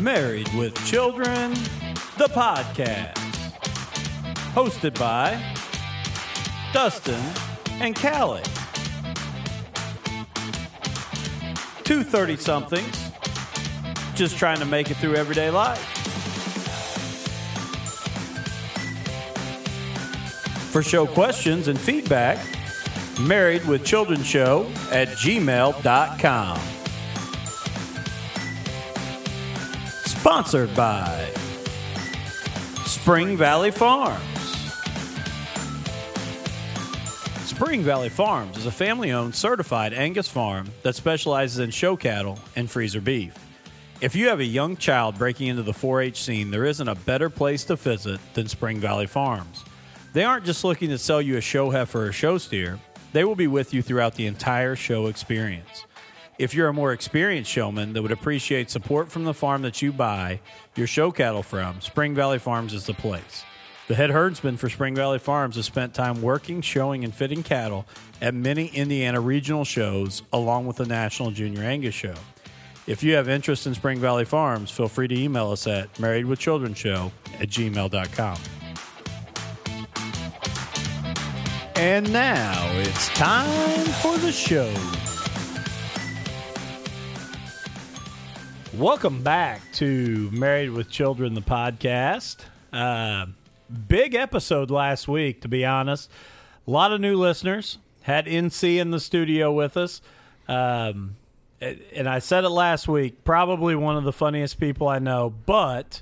Married with Children, the podcast. Hosted by Dustin and Callie. Two 30 somethings just trying to make it through everyday life. For show questions and feedback, married with children show at gmail.com. Sponsored by Spring Valley Farms. Spring Valley Farms is a family owned certified Angus farm that specializes in show cattle and freezer beef. If you have a young child breaking into the 4 H scene, there isn't a better place to visit than Spring Valley Farms. They aren't just looking to sell you a show heifer or show steer, they will be with you throughout the entire show experience. If you're a more experienced showman that would appreciate support from the farm that you buy your show cattle from, Spring Valley Farms is the place. The head herdsman for Spring Valley Farms has spent time working, showing, and fitting cattle at many Indiana regional shows, along with the National Junior Angus Show. If you have interest in Spring Valley Farms, feel free to email us at marriedwithchildrenshow at gmail.com. And now it's time for the show. Welcome back to Married with Children, the podcast. Uh, big episode last week, to be honest. A lot of new listeners. Had NC in the studio with us. Um, and I said it last week, probably one of the funniest people I know, but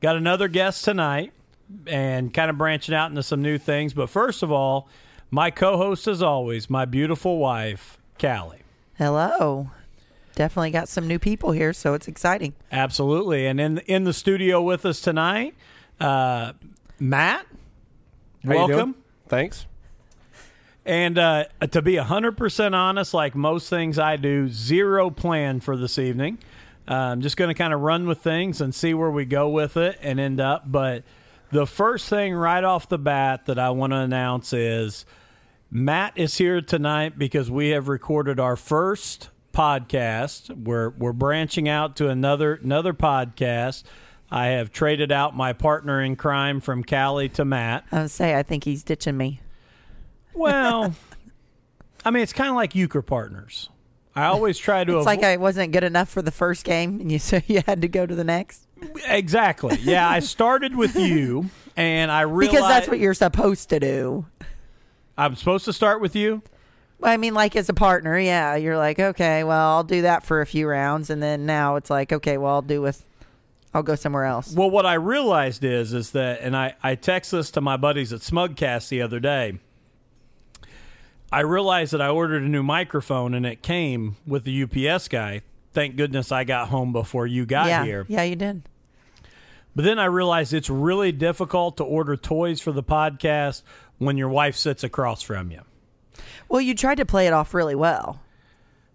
got another guest tonight and kind of branching out into some new things. But first of all, my co host, as always, my beautiful wife, Callie. Hello. Definitely got some new people here, so it's exciting. Absolutely. And in in the studio with us tonight, uh, Matt. How welcome. Thanks. And uh, to be 100% honest, like most things I do, zero plan for this evening. Uh, I'm just going to kind of run with things and see where we go with it and end up. But the first thing right off the bat that I want to announce is Matt is here tonight because we have recorded our first podcast. We're we're branching out to another another podcast. I have traded out my partner in crime from Callie to Matt. I would say I think he's ditching me. Well, I mean, it's kind of like euchre partners. I always try to. It's like I wasn't good enough for the first game, and you so you had to go to the next exactly. Yeah, I started with you, and I realized because that's what you're supposed to do. I'm supposed to start with you. I mean, like as a partner, yeah, you're like, okay, well, I'll do that for a few rounds, and then now it's like, okay, well, I'll do with, I'll go somewhere else. Well, what I realized is, is that, and I I text this to my buddies at Smugcast the other day. I realized that I ordered a new microphone and it came with the UPS guy. Thank goodness I got home before you got yeah, here. yeah, you did. But then I realized it's really difficult to order toys for the podcast when your wife sits across from you. Well, you tried to play it off really well.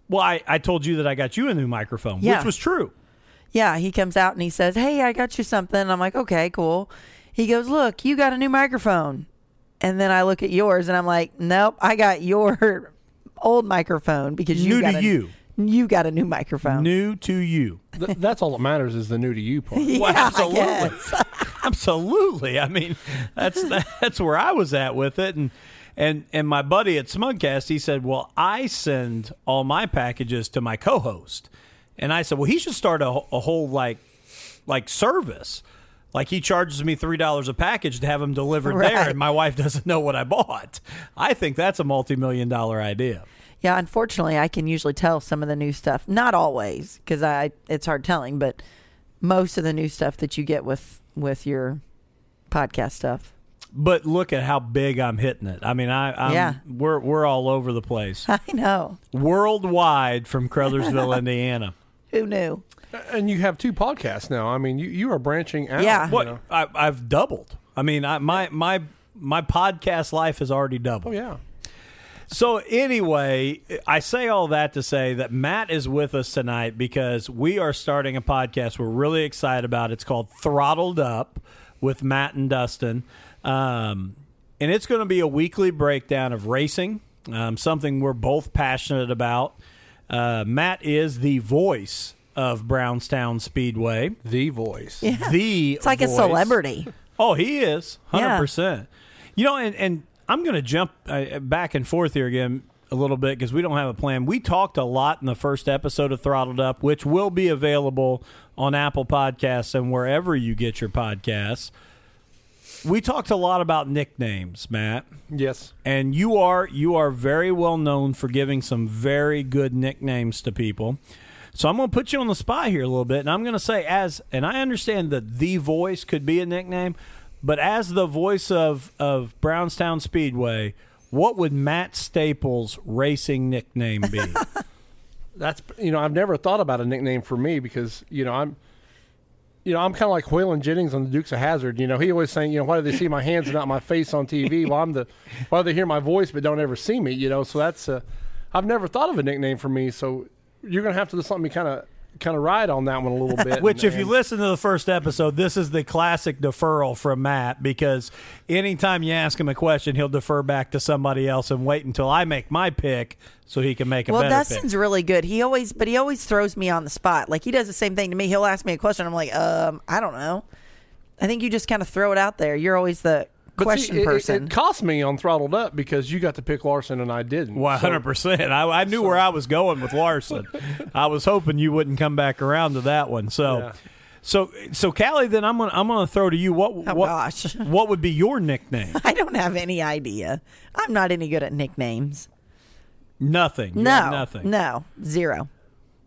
Well, I, I told you that I got you a new microphone, Yeah. which was true. Yeah, he comes out and he says, "Hey, I got you something." I'm like, "Okay, cool." He goes, "Look, you got a new microphone." And then I look at yours and I'm like, "Nope, I got your old microphone because you New got to a, you. You got a new microphone." New to you. Th- that's all that matters is the new to you part. yeah, Well, absolutely. guess. Absolutely. I mean, that's that's where I was at with it, and and and my buddy at Smugcast, he said, "Well, I send all my packages to my co-host," and I said, "Well, he should start a, a whole like like service." Like he charges me three dollars a package to have them delivered there, and my wife doesn't know what I bought. I think that's a multi-million dollar idea. Yeah, unfortunately, I can usually tell some of the new stuff. Not always, because I it's hard telling, but most of the new stuff that you get with with your podcast stuff. But look at how big I'm hitting it. I mean, I I'm, Yeah. we're we're all over the place, I know. worldwide from Crothersville, Indiana. Who knew? And you have two podcasts now. I mean, you, you are branching out. Yeah. you know. I, I've doubled. I mean, I, my my my podcast life has already Oh doubled. yeah. So anyway, I say all that to say that Matt is with us tonight because we are starting a podcast we're really excited about. It's called Throttled Up with Matt and Dustin, um, and it's going to be a weekly breakdown of racing, um, something we're both passionate about. Uh, Matt is the voice of Brownstown Speedway. The voice. Yeah. The It's like a celebrity. Oh, he is hundred Yeah. percent. You know, and and I'm going to jump uh, back and forth here again a little bit because we don't have a plan. We talked a lot in the first episode of Throttled Up, which will be available on Apple Podcasts and wherever you get your podcasts. We talked a lot about nicknames, Matt, Yes. and you are you are very well known for giving some very good nicknames to people. So I'm going to put you on the spot here a little bit, and I'm going to say as, and I understand that the voice could be a nickname, but as the voice of of Brownstown Speedway, what would Matt Staples' racing nickname be? That's you know I've never thought about a nickname for me because you know I'm you know I'm kind of like Waylon Jennings on the Dukes of Hazzard. You know he always saying you know why do they see my hands and not my face on TV? Well I'm the why do they hear my voice but don't ever see me? You know so that's uh, I've never thought of a nickname for me. So you're gonna have to let me kind of kind of ride on that one a little bit. Which, and- if you and- listen to the first episode, this is the classic deferral from Matt because anytime you ask him a question, he'll defer back to somebody else and wait until I make my pick so he can make a Well, better Dustin's pick. really good. He always, but he always throws me on the spot. Like he does the same thing to me. He'll ask me a question. I'm like, um, I don't know. I think you just kind of throw it out there. You're always the But see, question it- it- person. It, cost me on throttled up because you got to pick Larson and I didn't. Hundred percent. I, I knew where I was going with Larson. I was hoping you wouldn't come back around to that one. So, Yeah. so, so, Callie, then I'm gonna I'm gonna throw to you. What Oh, what gosh. what would be your nickname? I don't have any idea. I'm not any good at nicknames. Nothing. You No, nothing. no, zero.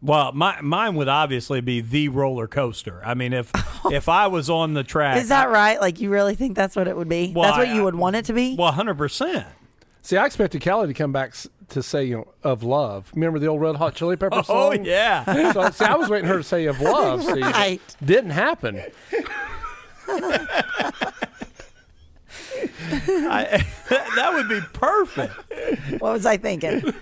Well, my mine would obviously be the roller coaster. I mean, if if I was on the track, Is that right? Like you really think that's what it would be? Well, that's what I- you would want it to be? well, hundred percent. See, I expected Callie to come back to say, you know, of love. Remember the old Red Hot Chili Pepper oh, song? Oh yeah. So, see, I was waiting for her to say of love. See, but Right. Didn't happen. I, that would be perfect. what was I thinking?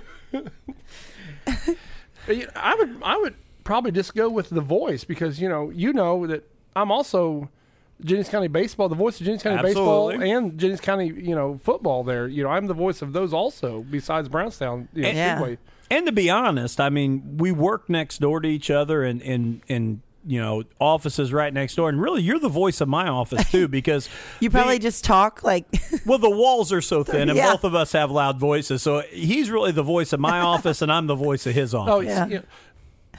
But, you know, I would, I would probably just go with the voice because you know, you know that I'm also Jennings County baseball, the voice of Jennings County baseball, and Jennings County, you know, football. There, you know, I'm the voice of those also, besides Brownstown. You know, Yeah. And to be honest, I mean, we work next door to each other and in in you know offices right next door, and really, you're the voice of my office too because You probably the- just talk like well, the walls are so thin, and Yeah. both of us have loud voices, so he's really the voice of my office, and I'm the voice of his Oh, office. it's- Yeah. you know,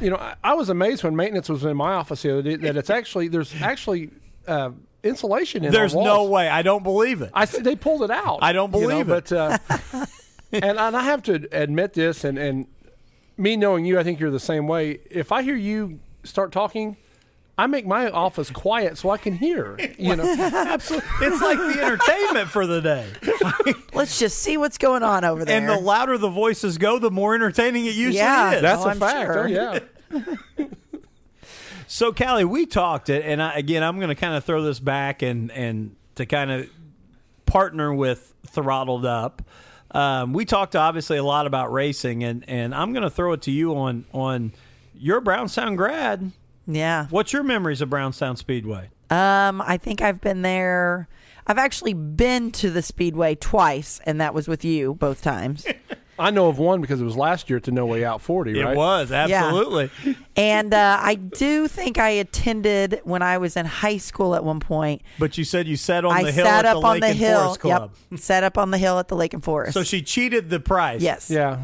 you know, I, I was amazed when maintenance was in my office the other day that it's actually there's actually uh, insulation in. our There's no way. I don't believe it. I they pulled it out. I don't you know, believe it. But uh, and, and I have to admit this, and and me knowing you, I think you're the same way. If I hear you start talking, I make my office quiet so I can hear. You know, Absolutely. It's like the entertainment for the day. let's just see what's going on over there. And the louder the voices go, the more entertaining it usually Yeah. is. that's Oh, a I'm fact. sure. Oh yeah. So, Callie, we talked it, and I, again, I'm going to kind of throw this back and and to kind of partner with Throttled Up. Um, we talked obviously a lot about racing, and and I'm going to throw it to you on on your Brownstown grad. yeah. What's your memories of Brownstown Speedway? Um, I think I've been there. I've actually been to the Speedway twice, and that was with you both times. I know of one because it was last year to No Way Out 40, right? It was absolutely. and uh, I do think I attended when I was in high school at one point. But you said you sat on I the hill sat at up the on Lake the and hill. Forest Club. Yep, sat up on the hill at the Lake and Forest. So she cheated the price. yes, Yeah.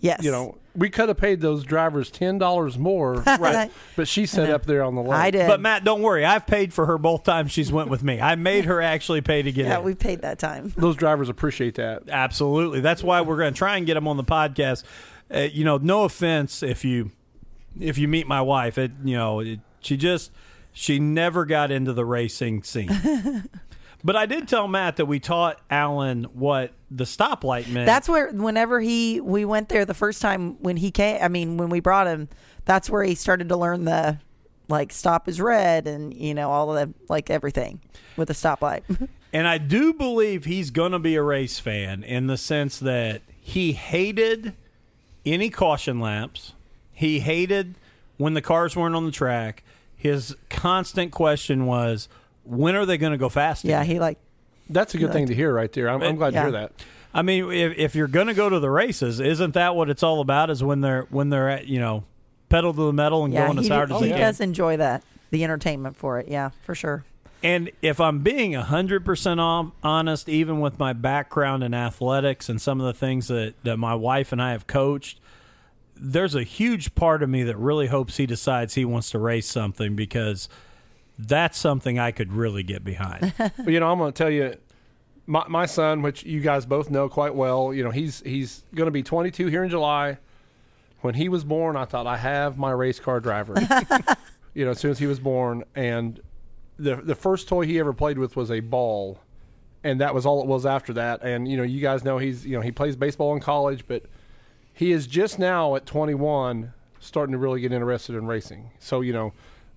yes. You know, we could have paid those drivers ten dollars more, Right. But she sat up there on the lake. I did. But Matt, don't worry. I've paid for her both times she's went with me. I made her actually pay to get yeah, in. we paid that time. Those drivers appreciate that. Absolutely. That's why we're going to try and get them on the podcast. Uh, you know, no offense if you if you meet my wife, it you know, it, she just she never got into the racing scene. but I did tell Matt that we taught Alan what the stoplight meant. That's where whenever he we went there the first time when he came. I mean, when we brought him, that's where he started to learn the like stop is red and you know all of the like everything with the stoplight. And I do believe he's going to be a race fan in the sense that he hated any caution laps. He hated when the cars weren't on the track. His constant question was, when are they going to go fast? yeah, he like That's a good thing to hear right there. I'm, I'm glad Yeah. to hear that. I mean, if, if you're going to go to the races, isn't that what it's all about? Is when they're when they're at you know pedal to the metal and yeah, going as hard as he they can. does enjoy that, the entertainment for it. Yeah, for sure. And if I'm being 100% hon- honest, even with my background in athletics and some of the things that, that my wife and I have coached, there's a huge part of me that really hopes he decides he wants to race something because that's something I could really get behind. But you know, I'm going to tell you, my my son, which you guys both know quite well, you know, he's he's going to be 22 here in July. When he was born, I thought I have my race car driver. you know, as soon as he was born, and the the first toy he ever played with was a ball, and that was all it was after that. And you know, you guys know he's you know he plays baseball in college, but he is just now at 21 starting to really get interested in racing. So you know,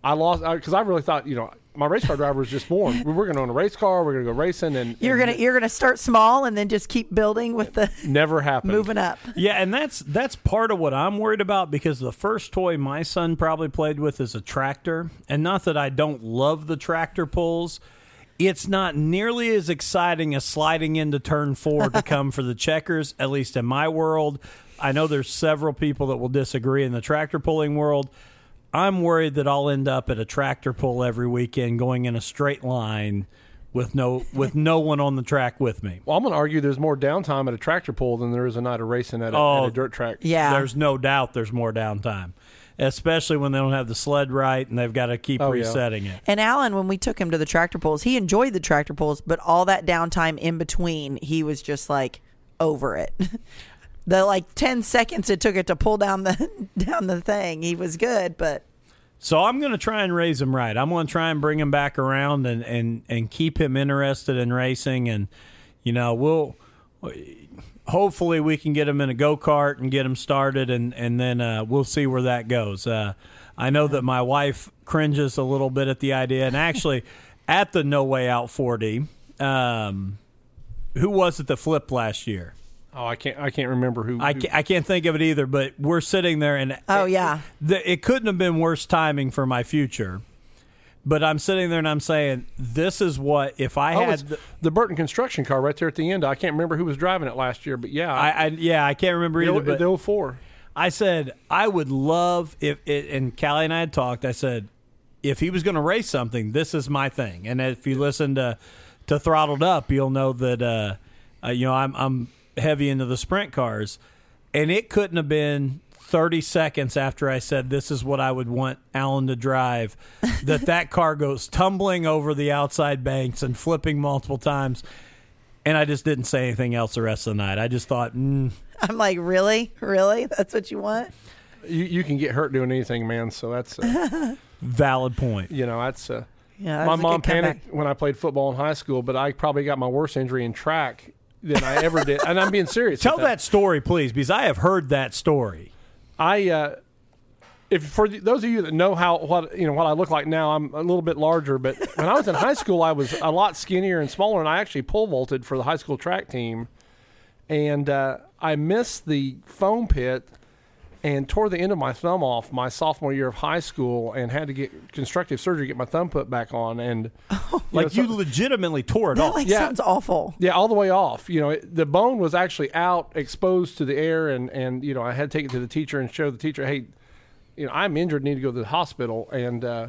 I lost because I, really thought you know my race car driver was just born. we were going to own a race car. We're going to go racing, and You're gonna you're gonna start small and then just keep building with the never happened. moving up. yeah, and that's that's part of what I'm worried about because the first toy my son probably played with is a tractor. And not that I don't love the tractor pulls. It's not nearly as exciting as sliding into turn four to come for the checkers, at least in my world. I know there's several people that will disagree in the tractor pulling world. I'm worried that I'll end up at a tractor pull every weekend going in a straight line with no with no one on the track with me. Well, I'm going to argue there's more downtime at a tractor pull than there is a night of racing at a, Oh, at a oh, dirt track. Yeah. There's no doubt there's more downtime, especially when they don't have the sled right and they've got to keep Oh, yeah. resetting it. And Alan, when we took him to the tractor pulls, he enjoyed the tractor pulls, but all that downtime in between, he was just like over it. the like ten seconds it took it to pull down the down the thing, he was good, but So I'm going to try and raise him right. I'm going to try and bring him back around and, and, and keep him interested in racing. And, you know, we'll hopefully we can get him in a go kart and get him started, and, and then uh, we'll see where that goes. Uh, I know that my wife cringes a little bit at the idea. And actually, at the No Way Out 40, um, who was it that flipped last year? Oh, I can't. I can't remember who. I who- can't, I can't think of it either, but we're sitting there and Oh, it- yeah. the, it couldn't have been worse timing for my future. But I'm sitting there and I'm saying, this is what if I Oh, had. the- the Burton construction car right there at the end. I can't remember who was driving it last year, but yeah, I, I yeah, I can't remember either. the, But the 04. I said I would love if it, and Callie and I had talked. I said if he was going to race something, this is my thing. And if you listen to to Throttled Up, you'll know that uh, uh, you know I'm I'm heavy into the sprint cars, and it couldn't have been. 30 seconds after I said this is what I would want Alan to drive that that car goes tumbling over the outside banks and flipping multiple times and I just didn't say anything else the rest of the night. I just thought, mm, I'm like, really, really, that's what you want? You, you can get hurt doing anything, man. So that's uh, valid point. you know that's. Uh, Yeah, that my was a mom good comeback. panicked when I played football in high school, but I probably got my worst injury in track than I ever did, and I'm being serious. Tell with that story, please, because I have heard that story. I uh, if for the, those of you that know how what you know what I look like now, I'm a little bit larger. But when I was in high school, I was a lot skinnier and smaller, and I actually pole vaulted for the high school track team, and uh, I missed the foam pit and tore the end of my thumb off my sophomore year of high school, and had to get constructive surgery to get my thumb put back on, and Like know, you so- legitimately tore it That off. like Yeah. sounds awful. Yeah, all the way off. You know, it, the bone was actually out, exposed to the air, and and you know, I had to take it to the teacher and show the teacher, hey, you know, I'm injured, need to go to the hospital, and. uh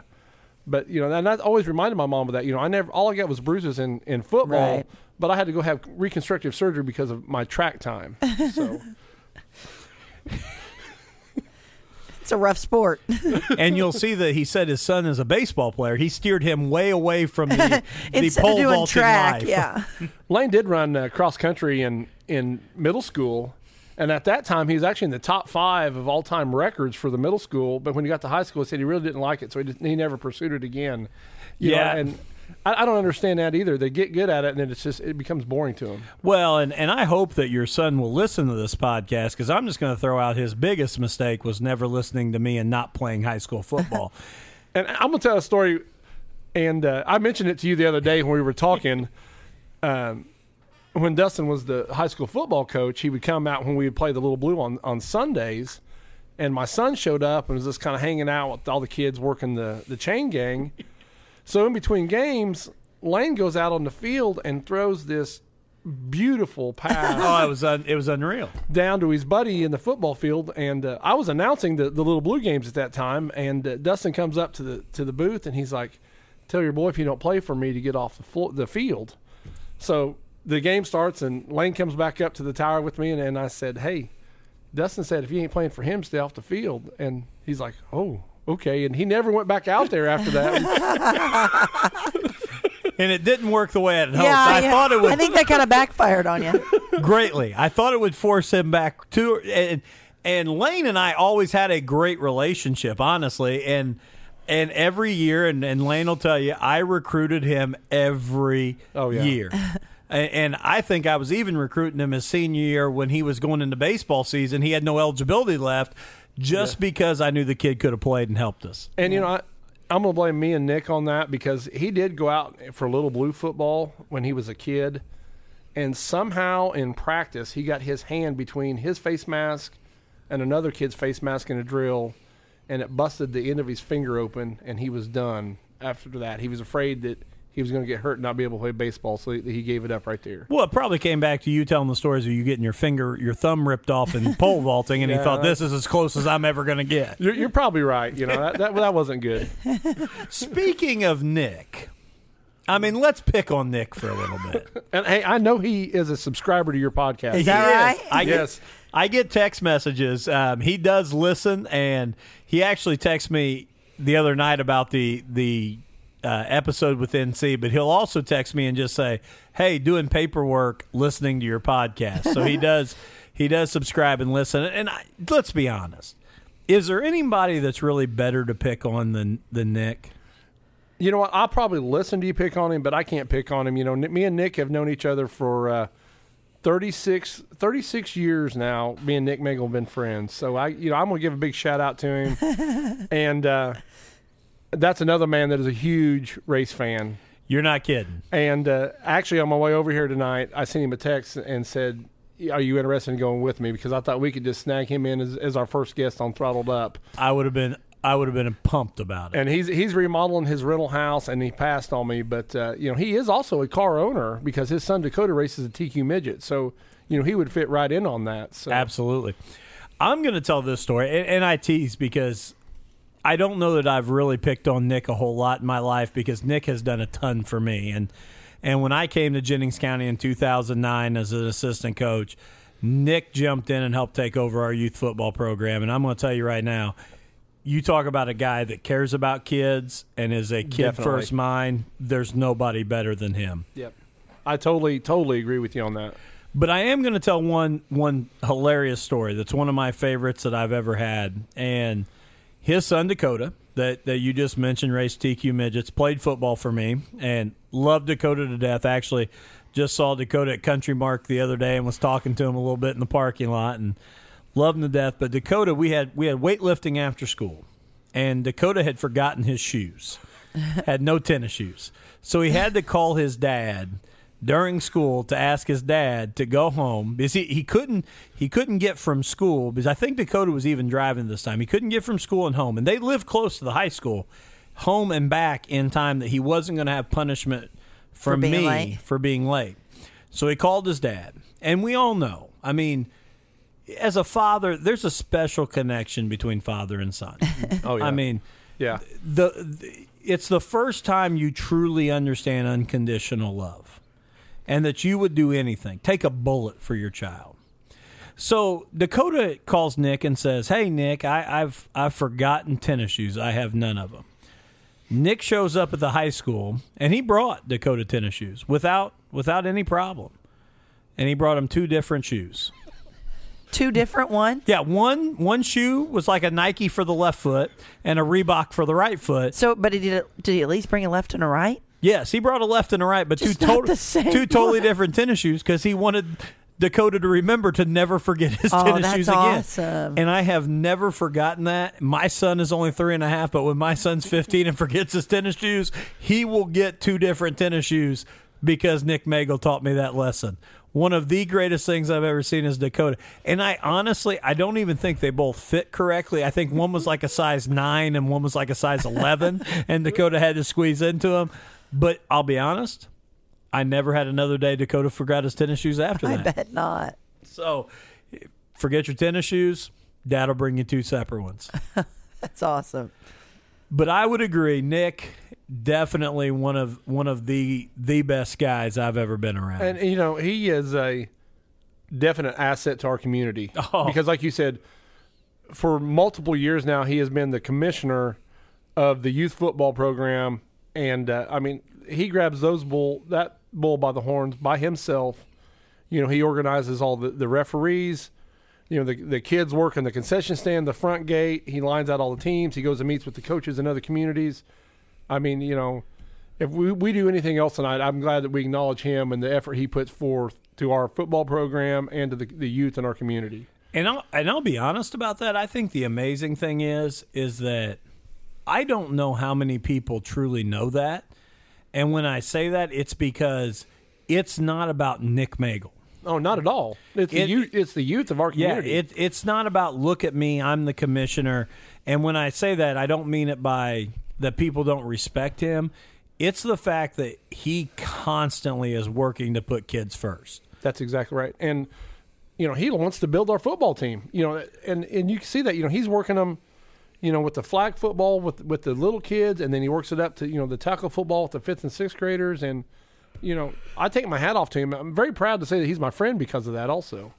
but you know, and that always reminded my mom of that. You know, I never all I got was bruises in in football, Right. but I had to go have reconstructive surgery because of my track time. So It's a rough sport. and you'll see that he said his son is a baseball player. He steered him way away from the, the pole doing vaulting track, life. yeah. Lane did run uh, cross country in in middle school, and at that time he was actually in the top five of all time records for the middle school. But when he got to high school, he said he really didn't like it, so he just, he never pursued it again. You know, Yeah. and I, I don't understand that either. They get good at it, and then it's just it becomes boring to them. Well, and, and I hope that your son will listen to this podcast because I'm just going to throw out his biggest mistake was never listening to me and not playing high school football. And I'm gonna tell a story, and uh, I mentioned it to you the other day when we were talking. Um, when Dustin was the high school football coach, he would come out when we would play the Little Blue on on Sundays, and my son showed up and was just kind of hanging out with all the kids working the the chain gang. So in between games, Lane goes out on the field and throws this beautiful pass Oh, it was un- it was unreal. down to his buddy in the football field, and uh, I was announcing the, the little blue games at that time, and uh, Dustin comes up to the to the booth, and he's like, "Tell your boy if you don't play for me to get off the floor, the field." So the game starts, and Lane comes back up to the tower with me, and, and I said, "Hey, Dustin said if you ain't playing for him, stay off the field," and he's like, "Oh." Okay, and he never went back out there after that. And it didn't work the way I had hoped. yeah, I yeah. thought it would I think that kind of backfired on you. greatly. I thought it would force him back to and and Lane and I always had a great relationship, honestly, and and every year, and, and Lane will tell you, I recruited him every Oh, yeah. year. A- And I think I was even recruiting him his senior year when he was going into baseball season. He had no eligibility left just because I knew the kid could have played and helped us. And you know, I, I'm gonna blame me and Nick on that because he did go out for little blue football when he was a kid, and somehow in practice he got his hand between his face mask and another kid's face mask in a drill, and it busted the end of his finger open, and he was done. After that, he was afraid that he was going to get hurt and not be able to play baseball, so he, he gave it up right there. Well, it probably came back to you telling the stories of you getting your finger, your thumb ripped off in pole vaulting, and he thought this is as close as I'm ever going to get. You're, you're probably right. You know that, that that wasn't good. Speaking of Nick, I mean, let's pick on Nick for a little bit. And hey, I know he is a subscriber to your podcast. Is that right? I Yes. get, I get text messages. Um, he does listen, and he actually texted me the other night about the the uh, episode with NC. But he'll also text me and just say, "Hey, doing paperwork, listening to your podcast." So he does he does subscribe and listen. And I, let's be honest, is there anybody that's really better to pick on than than Nick? You know what? I'll probably listen to you pick on him, but I can't pick on him. You know, me and Nick have known each other for uh, 36, 36 years now. Me and Nick Magel have been friends. So I, you know, I'm going to give a big shout out to him. and uh, that's another man that is a huge race fan. You're not kidding. And uh, actually, on my way over here tonight, I sent him a text and said, "Are you interested in going with me?" Because I thought we could just snag him in as, as our first guest on Throttled Up. I would have been I would have been pumped about it. and he's he's remodeling his rental house, and he passed on me. But uh, you know, he is also a car owner because his son Dakota races a TQ midget, so you know he would fit right in on that. So Absolutely. I'm going to tell this story, and, and I tease because I don't know that I've really picked on Nick a whole lot in my life because Nick has done a ton for me. And and when I came to Jennings County in 2009 as an assistant coach, Nick jumped in and helped take over our youth football program. And I'm going to tell you right now, you talk about a guy that cares about kids and is a kid Definitely. first mind. There's nobody better than him. yep, I totally totally agree with you on that. But I am going to tell one one hilarious story that's one of my favorites that I've ever had. And his son Dakota, that that you just mentioned, raced TQ midgets, played football for me, and loved Dakota to death. Actually, just saw Dakota at Country Mark the other day and was talking to him a little bit in the parking lot and loved him to death. But Dakota, we had we had weightlifting after school, and Dakota had forgotten his shoes, had no tennis shoes, so he had to call his dad during school to ask his dad to go home because he, he couldn't he couldn't get from school because I think Dakota was even driving this time. He couldn't get from school and home, and they lived close to the high school, home and back in time that he wasn't going to have punishment from being me late. for being late. So he called his dad, and we all know. I mean, as a father, there's a special connection between father and son. Oh yeah. I mean, yeah, the, the it's the first time you truly understand unconditional love and that you would do anything take a bullet for your child so dakota calls nick and says hey nick I, i've i've forgotten tennis shoes i have none of them nick shows up at the high school and he brought dakota tennis shoes without without any problem and he brought him two different shoes Two different ones. yeah one one shoe was like a nike for the left foot and a reebok for the right foot So, but he did. Did he at least bring a left and a right? Yes, he brought a left and a right, but Just two not total, the same two totally different tennis shoes because he wanted Dakota to remember to never forget his Oh, tennis shoes again. awesome. And I have never forgotten that. My son is only three and a half, but when my son's fifteen and forgets his tennis shoes, he will get two different tennis shoes because Nick Magel taught me that lesson. One of the greatest things I've ever seen is Dakota. And I honestly, I don't even think they both fit correctly. I think one was like a size nine and one was like a size 11, and Dakota had to squeeze into them. But I'll be honest, I never had another day Dakota forgot his tennis shoes after that. I bet not. So forget your tennis shoes. Dad'll bring you two separate ones. That's awesome. But I would agree, Nick, definitely one of one of the the best guys I've ever been around. And you know, he is a definite asset to our community Oh. because, like you said, for multiple years now, he has been the commissioner of the youth football program, and uh, I mean, he grabs those bull that bull by the horns by himself. You know, he organizes all the, the referees. You know, the the kids work in the concession stand, the front gate. He lines out all the teams. He goes and meets with the coaches in other communities. I mean, you know, if we, we do anything else tonight, I'm glad that we acknowledge him and the effort he puts forth to our football program and to the, the youth in our community. And I'll and I'll be honest about that. I think the amazing thing is is that I don't know how many people truly know that. And when I say that, it's because it's not about Nick Magel. Oh, not at all. It's It- the youth. It's the youth of our Yeah, community. it, it's not about look at me, I'm the commissioner. And when I say that, I don't mean it by that people don't respect him. It's the fact that he constantly is working to put kids first. That's exactly right. And you know, he wants to build our football team. You know, and and you can see that. You know, he's working them. You know, with the flag football with with the little kids, and then he works it up to you know the tackle football with the fifth and sixth graders, and you know, I take my hat off to him. I'm very proud to say that he's my friend because of that. Also,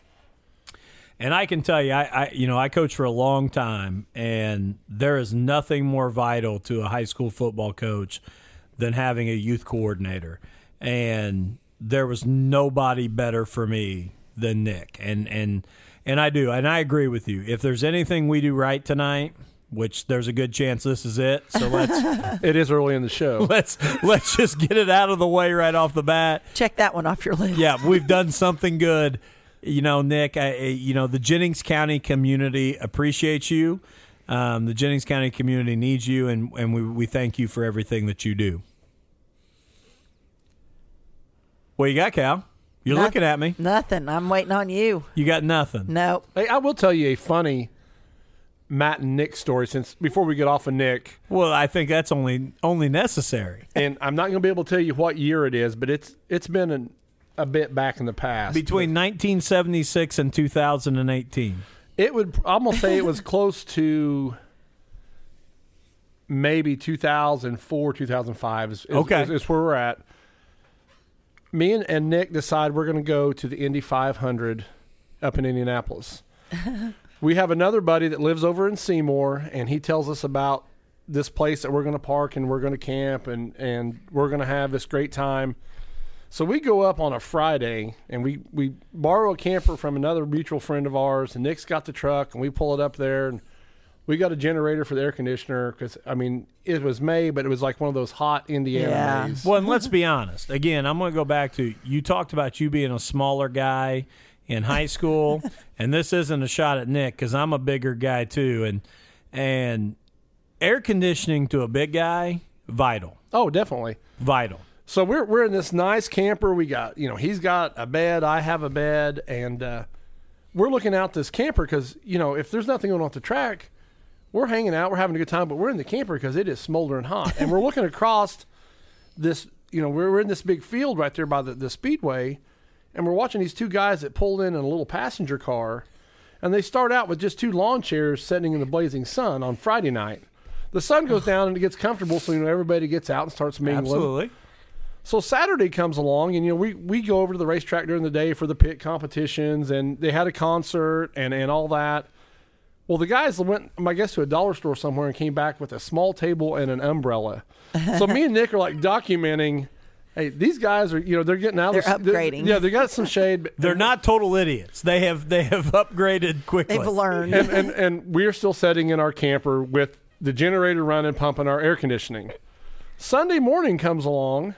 And I can tell you, I, I you know I coached for a long time, and there is nothing more vital to a high school football coach than having a youth coordinator. And there was nobody better for me than Nick. And and and I do, and I agree with you. If there's anything we do right tonight, which there's a good chance this is it, so let's it is early in the show. let's let's just get it out of the way right off the bat. Check that one off your list. Yeah, we've done something good. You know, Nick. I, I- you know, the Jennings County community appreciates you. Um, the Jennings County community needs you, and and we we thank you for everything that you do. What you got, Cal? You're Noth- looking at me. Nothing. I'm waiting on you. You got nothing. Nope. Hey, I will tell you a funny Matt and Nick story. Since before we get off of Nick, Well, I think that's only only necessary. and I'm not going to be able to tell you what year it is, but it's it's been an, a bit back in the past. Between 1976 and 2018. It would I'm gonna say it was close to maybe 2004, 2005 is, is, Okay. is, is where we're at. Me and, and Nick decide we're going to go to the Indy 500 up in Indianapolis. we have another buddy that lives over in Seymour, and he tells us about this place that we're going to park and we're going to camp and, and we're going to have this great time. So we go up on a Friday and we, we borrow a camper from another mutual friend of ours. And Nick's got the truck and we pull it up there and we got a generator for the air conditioner because I mean it was May, but it was like one of those hot Indiana Yeah. days. Well, and let's be honest. Again, I'm going to go back to you talked about you being a smaller guy in high school, and this isn't a shot at Nick because I'm a bigger guy too, and and air conditioning to a big guy vital, Oh, definitely. vital. So we're we're in this nice camper. We got you know he's got a bed, I have a bed, and uh, we're looking out this camper because you know if there's nothing going on at the track, we're hanging out, we're having a good time, but we're in the camper because it is smoldering hot, and we're looking across this. You know we're, we're in this big field right there by the, the speedway, and we're watching these two guys that pulled in in a little passenger car, and they start out with just two lawn chairs sitting in the blazing sun on Friday night. The sun goes down and it gets comfortable, so you know everybody gets out and starts mingling. Absolutely. So Saturday comes along, and you know we we go over to the racetrack during the day for the pit competitions, and they had a concert and and all that. Well, the guys went, I guess, to a dollar store somewhere and came back with a small table and an umbrella. so me and Nick are like documenting. Hey, these guys are, you know, they're getting out. They're of the- upgrading. yeah, they got some shade. But They're not total idiots. They have they have upgraded quickly. They've learned. and, and and we're still sitting in our camper with the generator running, pumping our air conditioning. Sunday morning comes along,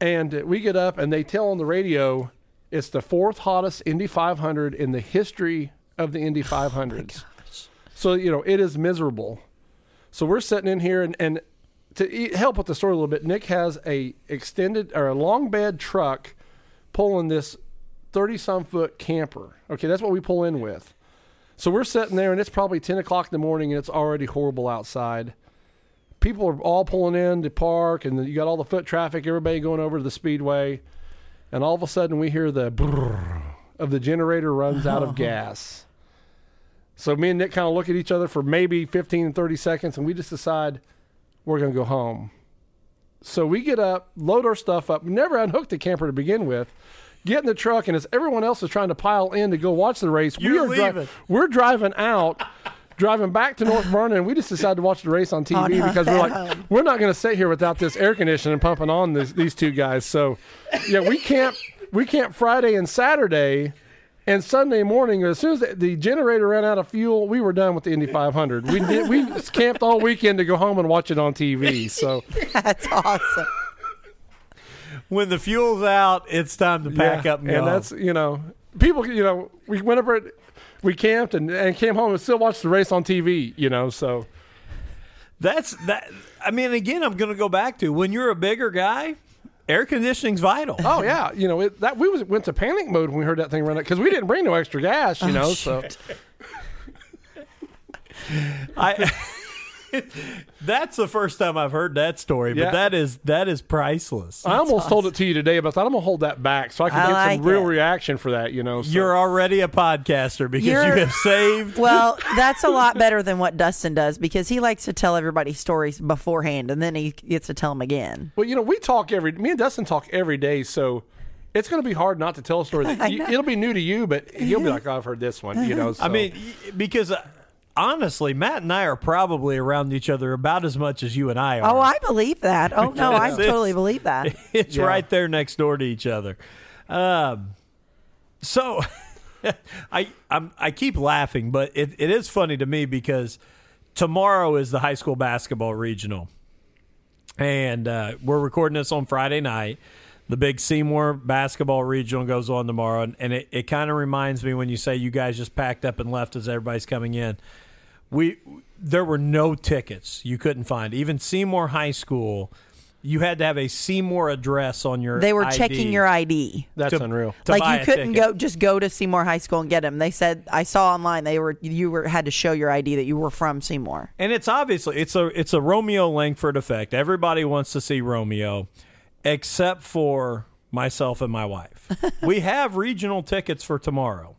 and we get up, and they tell on the radio it's the fourth hottest Indy 500 in the history of the Indy 500s. so you know it is miserable. So we're sitting in here, and and to help with the story a little bit, Nick has a extended or a long bed truck pulling this 30 some foot camper. Okay, that's what we pull in with. So we're sitting there, and it's probably 10 o'clock in the morning, and it's already horrible outside. people are all pulling in to park, and you got all the foot traffic, everybody going over to the speedway, and all of a sudden we hear the brrr of the generator runs out of gas. So me and Nick kind of look at each other for maybe 15 30 seconds, and we just decide we're going to go home. So we get up, load our stuff up. We never unhooked the camper to begin with. Get in the truck, and as everyone else is trying to pile in to go watch the race, we You're are dri- we're driving out, driving back to North Vernon, and we just decided to watch the race on TV On because we're like, home. we're not going to sit here without this air conditioning pumping on this, these two guys. So, yeah, we can't we can't Friday and Saturday. And Sunday morning, as soon as the, the generator ran out of fuel, we were done with the Indy 500. We did, we camped all weekend to go home and watch it on TV. So That's awesome. When the fuel's out, it's time to pack Yeah, up and go. that's you know people you know we went over it, we camped and, and came home and still watched the race on TV. You know, so That's that. I mean, again, I'm going to go back to when you're a bigger guy, air conditioning's vital. oh yeah, you know it, that we was went to panic mode when we heard that thing run out because we didn't bring no extra gas. You oh, know, so I. that's the first time I've heard that story, but Yeah. that is that is priceless. I almost told it to you today, but I thought I'm gonna hold that back so I can I get like some real it. reaction for that. You know, so. You're already a podcaster because You're- you have saved. Well, that's a lot better than what Dustin does because he likes to tell everybody stories beforehand and then he gets to tell them again. Well, you know, we talk every. Me and Dustin talk every day, so it's going to be hard not to tell a story. That you, it'll be new to you, but you'll be like, oh, "I've heard this one." You know, so. I mean, because uh, honestly, Matt and I are probably around each other about as much as you and I are. Oh, I believe that. Oh no, I totally believe that. it's Yeah. right there next door to each other. Um, so I I'm, I keep laughing, but it, it is funny to me because tomorrow is the high school basketball regional, and uh, we're recording this on Friday night. The big Seymour basketball regional goes on tomorrow, and, and it, it kind of reminds me when you say you guys just packed up and left as everybody's coming in. We there were no tickets you couldn't find. Even Seymour High School, you had to have a Seymour address on your. They were ID checking your ID. that's to- unreal. to like you couldn't ticket. go just go to Seymour High School and get them. They said I saw online they were you were had to show your ID that you were from Seymour. And it's obviously it's a it's a Romeo Langford effect. Everybody wants to see Romeo, except for myself and my wife. we have regional tickets for tomorrow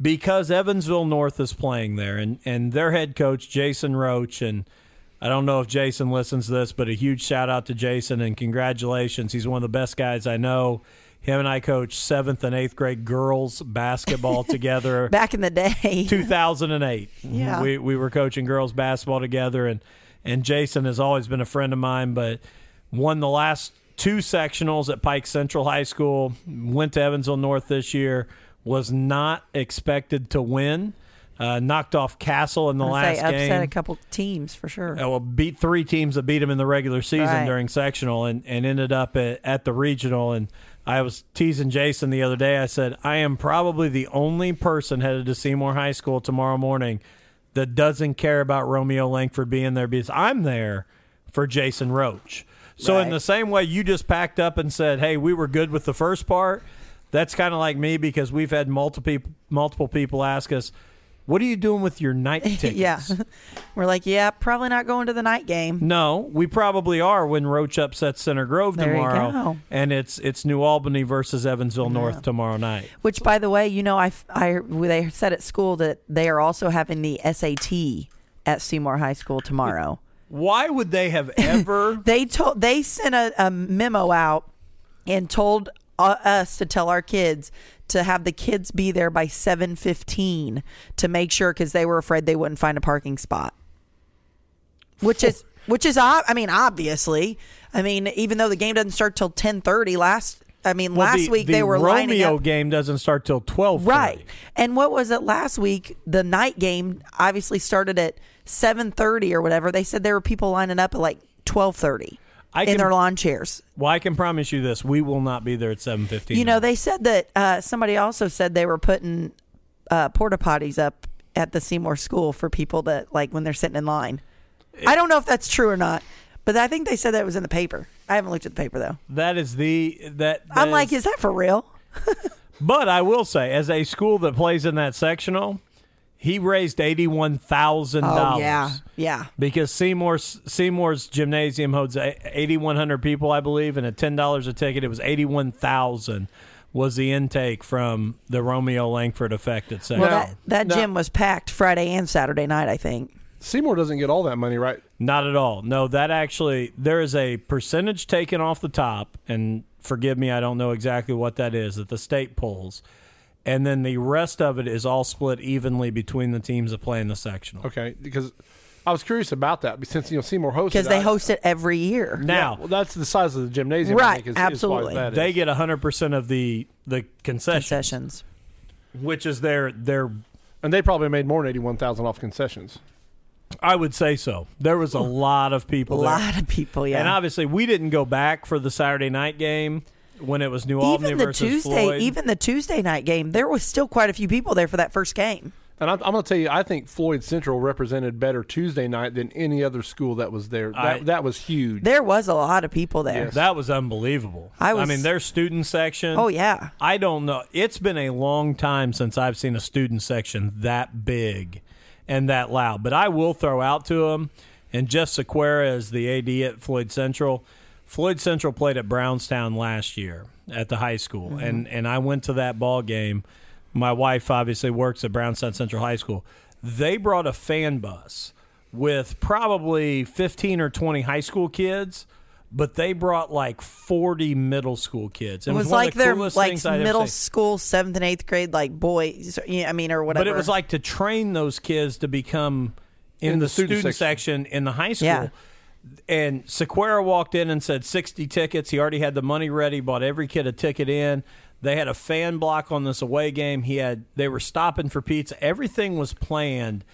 because Evansville North is playing there, and and their head coach Jason Roach and. I don't know if Jason listens to this, but a huge shout out to Jason and congratulations. He's one of the best guys I know. Him and I coached seventh and eighth grade girls basketball together. Back in the day. 2008. Yeah. We we were coaching girls basketball together and and Jason has always been a friend of mine but won the last two sectionals at Pike Central High School, went to Evansville North this year, was not expected to win. Uh, knocked off Castle in the last say upset game. a couple teams for sure. Uh, well, beat three teams that beat him in the regular season Right. during sectional and, and ended up at, at the regional. And I was teasing Jason the other day. I said, I am probably the only person headed to Seymour High School tomorrow morning that doesn't care about Romeo Langford being there because I'm there for Jason Roach. So, in the same way you just packed up and said, Hey, we were good with the first part, that's kind of like me because we've had multiple, multiple people ask us, What are you doing with your night tickets? yeah. We're like, yeah, probably not going to the night game. No, we probably are when Roach upsets Center Grove There tomorrow, and it's it's New Albany versus Evansville North tomorrow night. Which, by the way, you know, I, I they said at school that they are also having the SAT at Seymour High School tomorrow. Why would they have ever? they told they sent a, a memo out and told us to tell our kids to have the kids be there by 7:15 to make sure cuz they were afraid they wouldn't find a parking spot. Which is which is I mean obviously. I mean even though the game doesn't start till 10:30 last I mean Well, last the- week the they were lining the Romeo up game doesn't start till twelve. Right. And what was it last week? The night game obviously started at 7:30 or whatever. They said there were people lining up at like 12:30 I in can- their lawn chairs. Well, I can promise you this: we will not be there at seven fifteen. You know, they said that uh, somebody also said they were putting uh, porta potties up at the Seymour School for people that like when they're sitting in line. I don't know if that's true or not, but I think they said that was in the paper. I haven't looked at the paper though. that is the that. I'm that like, is- is that for real? But I will say, as a school that plays in that sectional, He raised eighty-one thousand Oh dollars. yeah, yeah. Because Seymour's Seymour's gymnasium holds eighty one hundred people, I believe, and at ten dollars a ticket, it was eighty one thousand was the intake from the Romeo Langford effect at Well, Second. that that no. gym was packed Friday and Saturday night. I think. Seymour doesn't get all that money, right? Not at all. No, that actually there is a percentage taken off the top, and forgive me, I don't know exactly what that is that the state pulls, and then the rest of it is all split evenly between the teams that play in the sectional. Okay, because I was curious about that since you know Seymour hosted Because they I- host it every year. Now Well, that's the size of the gymnasium, Right, think, is- is absolutely. that they is. get hundred percent of the the concessions, Concessions. which is their their and they probably made more than eighty-one thousand off concessions. I would say so. There was a lot of A people there. A lot of people. Yeah. And obviously, we didn't go back for the Saturday night game when it was New Albany even the versus Tuesday, Floyd. even the Tuesday night game, there was still quite a few people there for that first game. And I'm, I'm going to tell you, I think Floyd Central represented better Tuesday night than any other school that was there. That, I- that was huge. There was a lot of people there. Yes. that was unbelievable. I was- mean, their student section. Oh yeah. I don't know. It's been a long time since I've seen a student section that big and that loud. But I will throw out to them, and Jeff Sequera is the AD at Floyd Central. Floyd Central played at Brownstown last year at the high school, mm-hmm. and and I went to that ball game. My wife obviously works at Brownstown Central High School. They brought a fan bus with probably 15 or 20 high school kids, but they brought like 40 middle school kids. It And was, of like the their like things I'd ever middle school seventh and eighth grade like boys. I mean, or whatever. But it was like to train those kids to become in, In the, the student student, section. section. in the high school. Yeah. And Sequera walked in and said 60 tickets. He already had the money ready, bought every kid a ticket in. They had a fan block on this away game. He had they were stopping for pizza. Everything was planned.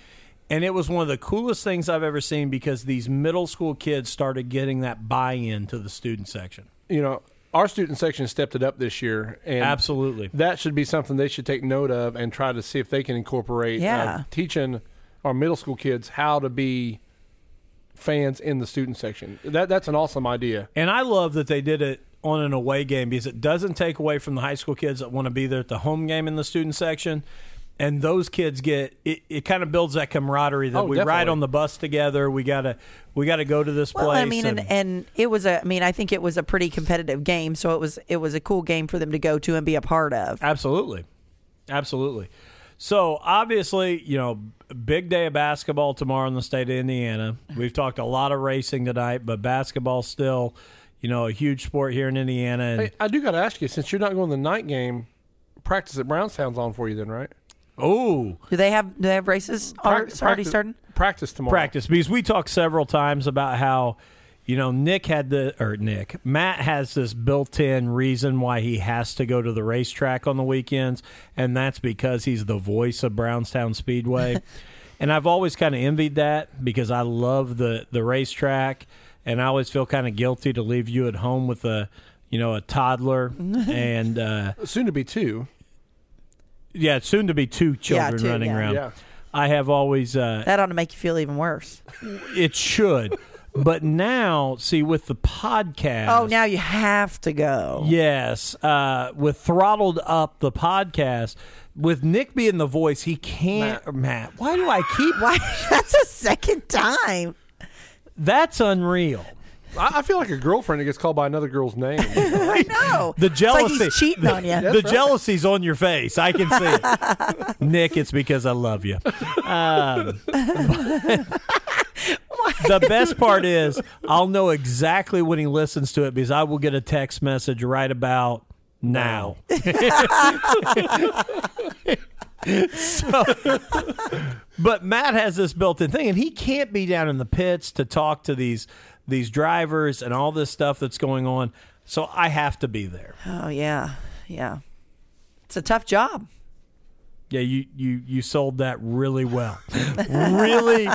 And it was one of the coolest things I've ever seen because these middle school kids started getting that buy-in to the student section. you know, our student section stepped it up this year, and Absolutely. that should be something they should take note of and try to see if they can incorporate. uh, Yeah. teaching our middle school kids how to be fans in the student section. That that's an awesome idea. And I love that they did it on an away game because it doesn't take away from the high school kids that want to be there at the home game in the student section. And those kids get it. It kind of builds that camaraderie that Oh, we ride on the bus together. We gotta we gotta go to this Well, place. I mean, and, and it was a. I mean, I think it was a pretty competitive game, so it was it was a cool game for them to go to and be a part of. Absolutely. Absolutely. So obviously, you know, big day of basketball tomorrow in the state of Indiana. We've talked a lot of racing tonight, but basketball still, you know, a huge sport here in Indiana. And Hey, I do got to ask you, since you're not going to the night game, practice at Brownstown's on for you then, right? oh, Do they have do they have races Prac- already, already practice- starting? Practice tomorrow. practice because we talked several times about how you know Nick had the or Nick Matt has this built-in reason why he has to go to the racetrack on the weekends and that's because he's the voice of Brownstown Speedway and I've always kind of envied that because I love the the racetrack and I always feel kind of guilty to leave you at home with a you know a toddler and uh Soon to be two. yeah soon to be two children two, running yeah. around Yeah. I have always uh That ought to make you feel even worse. It should. But now, see, with the podcast. Oh, now you have to go. Yes. Uh, with Throttled Up, the podcast, with Nick being the voice, he can't. Matt, why do I keep. Why? That's a second time. That's unreal. I, I feel like a girlfriend that gets called by another girl's name. I know. The It's like jealousy. he's cheating on you. the jealousy's on your face. I can see it. Nick, it's because I love you. Um, the best part is I'll know exactly when he listens to it because I will get a text message right about now. so, but Matt has this built-in thing, and he can't be down in the pits to talk to these these drivers and all this stuff that's going on. So I have to be there. Oh yeah, yeah. It's a tough job. Yeah, you you you sold that really well, really,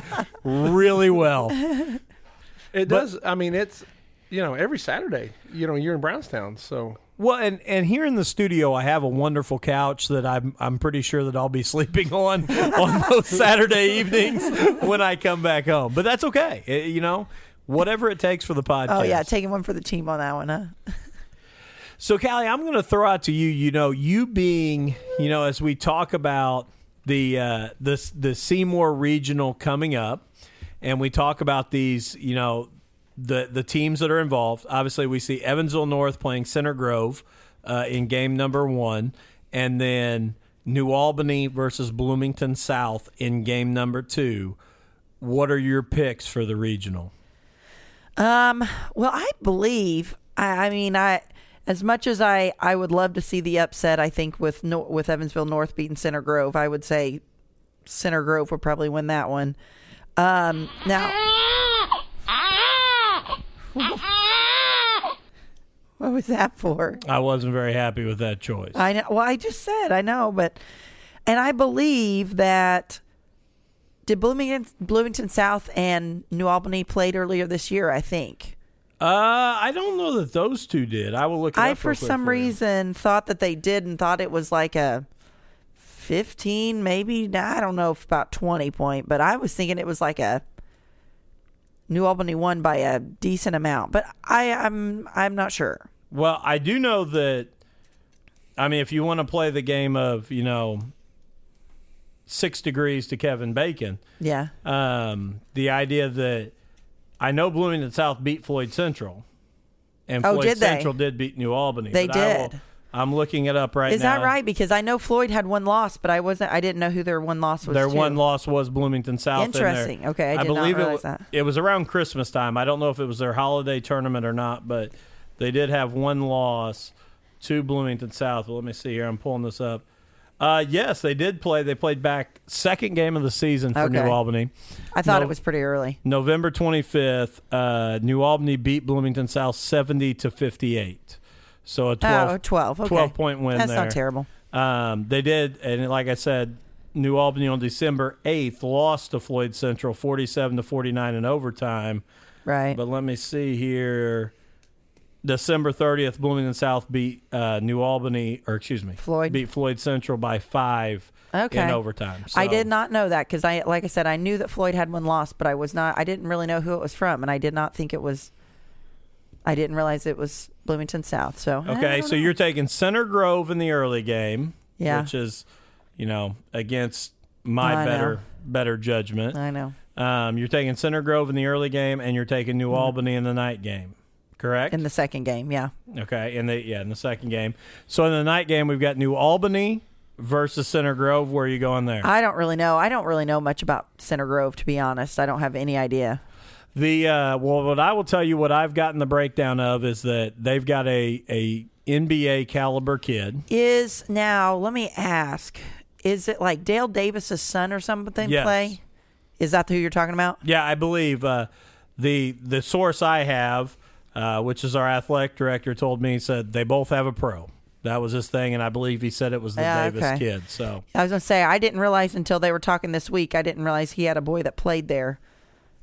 really well. it does. I mean, it's you know every Saturday. You know, you're in Brownstown, so Well, and and here in the studio, I have a wonderful couch that I'm I'm pretty sure that I'll be sleeping on on those Saturday evenings when I come back home. But that's okay, Eh, you know, whatever it takes for the podcast. Oh yeah, taking one for the team on that one, huh? So, Callie, I'm going to throw out to you. You know, you being, you know, as we talk about the uh, the the Seymour Regional coming up, and we talk about these, you know, the the teams that are involved. Obviously, we see Evansville North playing Center Grove uh, in game number one, and then New Albany versus Bloomington South in game number two. What are your picks for the regional? Um, well, I believe. I, I mean, I as much as I I would love to see the upset. I think with no, with Evansville North beating Center Grove, I would say Center Grove would probably win that one. Um, now, what was that for? I wasn't very happy with that choice. I know. Well, I just said I know, but and I believe that did Bloomington Bloomington South and New Albany played earlier this year. I think. Uh, I don't know that those two did. I will look. It I up for some for reason thought that they did and thought it was like a 15 maybe I don't know if about 20 point but I was thinking it was like a New Albany won by a decent amount but I I'm I'm not sure. Well, I do know that. I mean, if you want to play the game of you know six degrees to Kevin Bacon, Yeah. um, the idea that I know Bloomington South beat Floyd Central, and Oh, Floyd did they? Central did beat New Albany. They did. I'm looking it up right Is now. Is that right? Because I know Floyd had one loss, but I wasn't. I didn't know who their one loss was. Their to. one loss was Bloomington South. in. Interesting. Okay, I did not believe it, that. it was around Christmas time. I don't know if it was their holiday tournament or not, but they did have one loss to Bloomington South. But let me see here. I'm pulling this up. Uh, yes, they did play. They played back second game of the season for New Albany. I thought No. it was pretty early. November 25th, uh, New Albany beat Bloomington South 70 to 58. So a 12, oh, 12. Okay. 12 point win That's there. not terrible. Um, they did, and like I said, New Albany on December 8th lost to Floyd Central 47 to 49 in overtime. Right. But let me see here. December 30th, Bloomington South beat uh, New Albany, or excuse me, Floyd. beat Floyd Central by five Okay. in overtime. I did not know that because I, like I said, I knew that Floyd had one loss, but I was not. I didn't really know who it was from, and I did not think it was. I didn't realize it was Bloomington South. So Okay, so you're taking Center Grove in the early game, Yeah. which is, you know, against my I know. better better judgment. I know Um, you're taking Center Grove in the early game, and you're taking New Albany in the night game. Correct. in the second game. Yeah. okay, in the yeah in the second game. So in the night game, we've got New Albany versus Center Grove. Where are you going there? I don't really know. I don't really know much about Center Grove, to be honest. I don't have any idea. The uh, well, what I will tell you, what I've gotten the breakdown of is that they've got a a NBA caliber kid. Is now, let me ask, is it like Dale Davis's son or something Yes. play? Is that who you're talking about? Yeah, I believe uh, the the source I have, uh, which is our athletic director, told me he said they both have a pro. That was his thing, and I believe he said it was the Yeah, Davis okay. kid. So I was gonna say I didn't realize until they were talking this week. I didn't realize he had a boy that played there.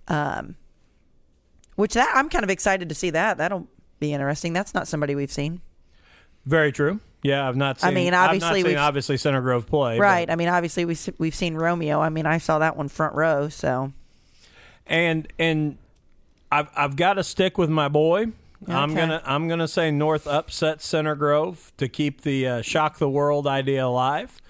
Um, which that I'm kind of excited to see that. That'll be interesting. That's not somebody we've seen, very true. Yeah, I've not I seen. mean, I've obviously we've- obviously Center Grove play, but- right? I mean, obviously we we've seen Romeo. I mean, I saw that one front row. So and and I've I've got to stick with my boy. I'm gonna I'm gonna say North upset Center Grove to keep the uh, shock the world idea alive,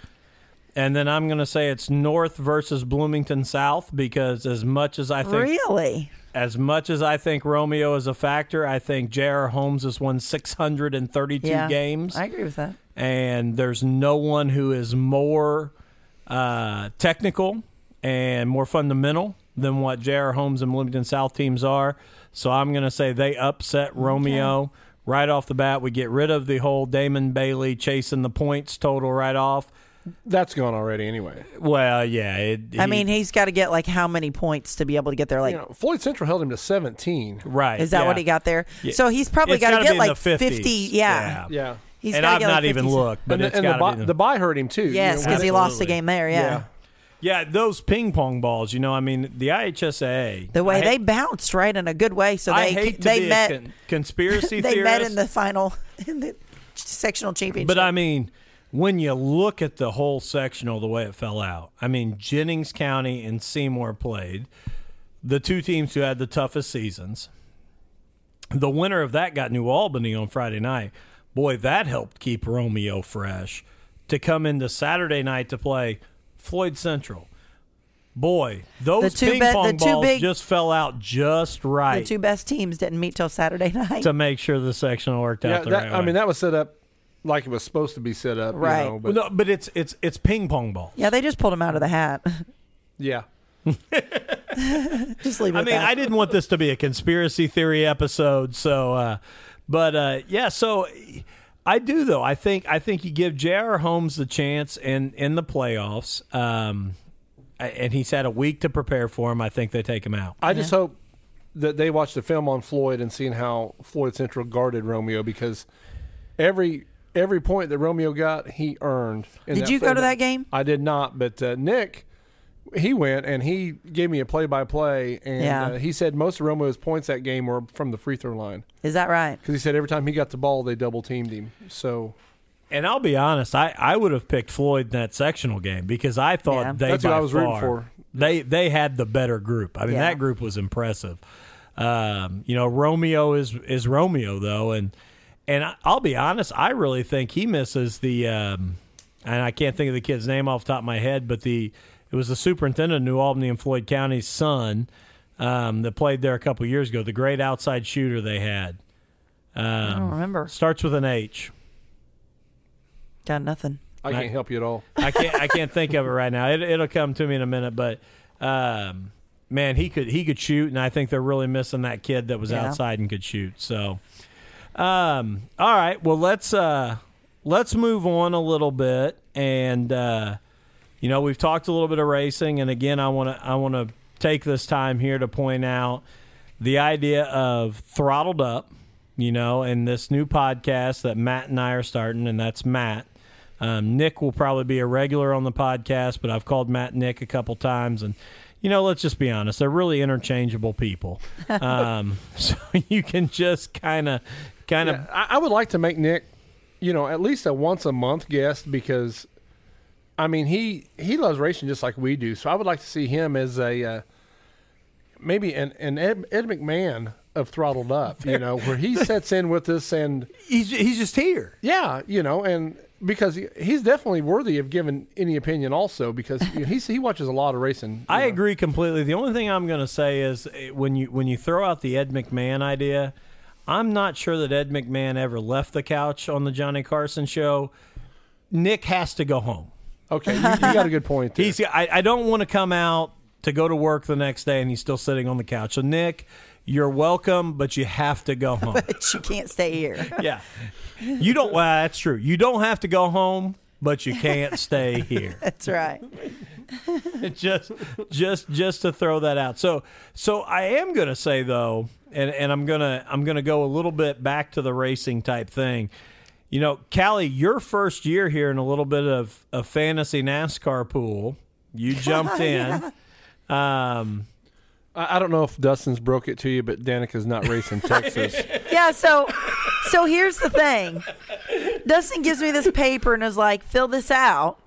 and then I'm gonna say it's North versus Bloomington South because as much as I think really, as much as I think Romeo is a factor, I think J.R. Holmes has won 632 yeah, games, I agree with that. and there's no one who is more uh, technical and more fundamental than what J.R. Holmes and Bloomington South teams are. So I'm going to say they upset Romeo right off the bat. We get rid of the whole Damon Bailey chasing the points total right off. That's gone already anyway. Well, yeah. It, I he- mean, he's got to get like how many points to be able to get there? Like, you know, Floyd Central held him to 17. right. is that yeah. what he got there? Yeah. So he's probably got to get like 50s. 50. Yeah. Yeah. He's and I've get, not like, even looked, but and it's the, and the, to buy, the- the buy hurt him too. you Yes, know, because he lost the game there. Yeah. Yeah. Those ping pong balls. You know, I mean, the IHSA. The way they bounced right in a good way. So I they hate to they be met a con- conspiracy they theorist, met in the final in the sectional championship. but I mean, when you look at the whole sectional, the way it fell out. I mean, Jennings County and Seymour played the two teams who had the toughest seasons. The winner of that got New Albany on Friday night. Boy, that helped keep Romeo fresh to come into Saturday night to play Floyd Central. Boy, those two ping be- pong the two balls big- just fell out just right The two best teams didn't meet till Saturday night. to make sure the sectional worked Yeah, out the that, right I way. mean that was set up like it was supposed to be set up. you Right. know, Well, but no, but it's it's it's ping pong balls. yeah, they just pulled him out of the hat. yeah. just leave it I mean, that. I didn't want this to be a conspiracy theory episode, so uh, but uh, yeah, so I do though. I think I think you give J.R. Holmes the chance in in the playoffs, um, and he's had a week to prepare for him. I think they take him out. I just hope that they watched the film on Floyd and seen how Floyd Central guarded Romeo because every every point that Romeo got, he earned. in Did you go to that game? I did not, but uh, Nick, he went and he gave me a play by play, and Yeah. uh, he said most of Romeo's points that game were from the free throw line Is that right? because he said every time he got the ball, they double teamed him. So And I'll be honest, I, I would have picked Floyd in that sectional game because I thought Yeah. they That's who by I was rooting for. They they had the better group. I mean, Yeah. that group was impressive. Um, you know, Romeo is is Romeo though, and and I- I'll be honest, I really think he misses the. Um, and I can't think of the kid's name off the top of my head, but the it was the superintendent of New Albany and Floyd County's son um, that played there a couple years ago. The great outside shooter they had I don't remember. starts with an H. Got nothing. I can't help you at all. I can't I can't think of it right now. It, it'll come to me in a minute, but um, man, he could he could shoot, and I think they're really missing that kid that was Yeah. outside and could shoot. So, um, all right, well let's uh, let's move on a little bit, and uh, you know we've talked a little bit of racing, and again I want to I want to take this time here to point out the idea of throttled up, you know, and this new podcast that Matt and I are starting, and that's Matt. Um, Nick will probably be a regular on the podcast, but I've called Matt Nick a couple times, and you know, let's just be honest, they're really interchangeable people. Um, so you can just kind of, kind of, Yeah, I, I would like to make Nick, you know, at least a once a month guest because, I mean, he he loves racing just like we do. So I would like to see him as a uh, maybe an an Ed, Ed McMahon of throttled up, you know, where he sets in with us and he's he's just here. yeah, you know, and because he, he's definitely worthy of giving any opinion also because you know, he watches a lot of racing. I know. agree completely. The only thing I'm going to say is eh, when you when you throw out the Ed McMahon idea, I'm not sure that Ed McMahon ever left the couch on the Johnny Carson show. Nick has to go home. Okay, you, you got a good point. There. He's I, I don't want to come out to go to work the next day and he's still sitting on the couch. So Nick, you're welcome, but you have to go home. But you can't stay here. yeah. You don't well, that's true. You don't have to go home, but you can't stay here. That's right. just just just to throw that out. So so I am going to say though and and I'm going to I'm going to go a little bit back to the racing type thing. You know, Callie, your first year here in a little bit of a fantasy NASCAR pool, you jumped in. Um I, I don't know if Dustin's broke it to you, but Danica's not racing Texas. Yeah, so so here's the thing. Dustin gives me this paper and is like, fill this out.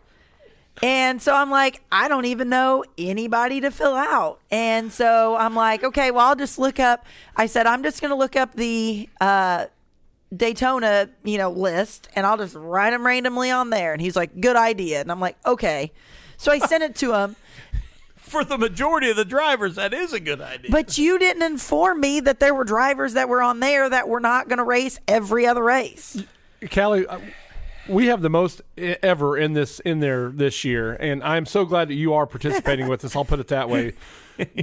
And so I'm like, I don't even know anybody to fill out. And so I'm like, okay, well, I'll just look up. I said, I'm just going to look up the uh, Daytona, you know, list and I'll just write them randomly on there. And he's like, good idea. And I'm like, okay. So I sent it to him. for the majority of the drivers, that is a good idea. But you didn't inform me that there were drivers that were on there that were not going to race every other race. Callie, uh, we have the most ever in this in there this year, and I'm so glad that you are participating with us. I'll put it that way.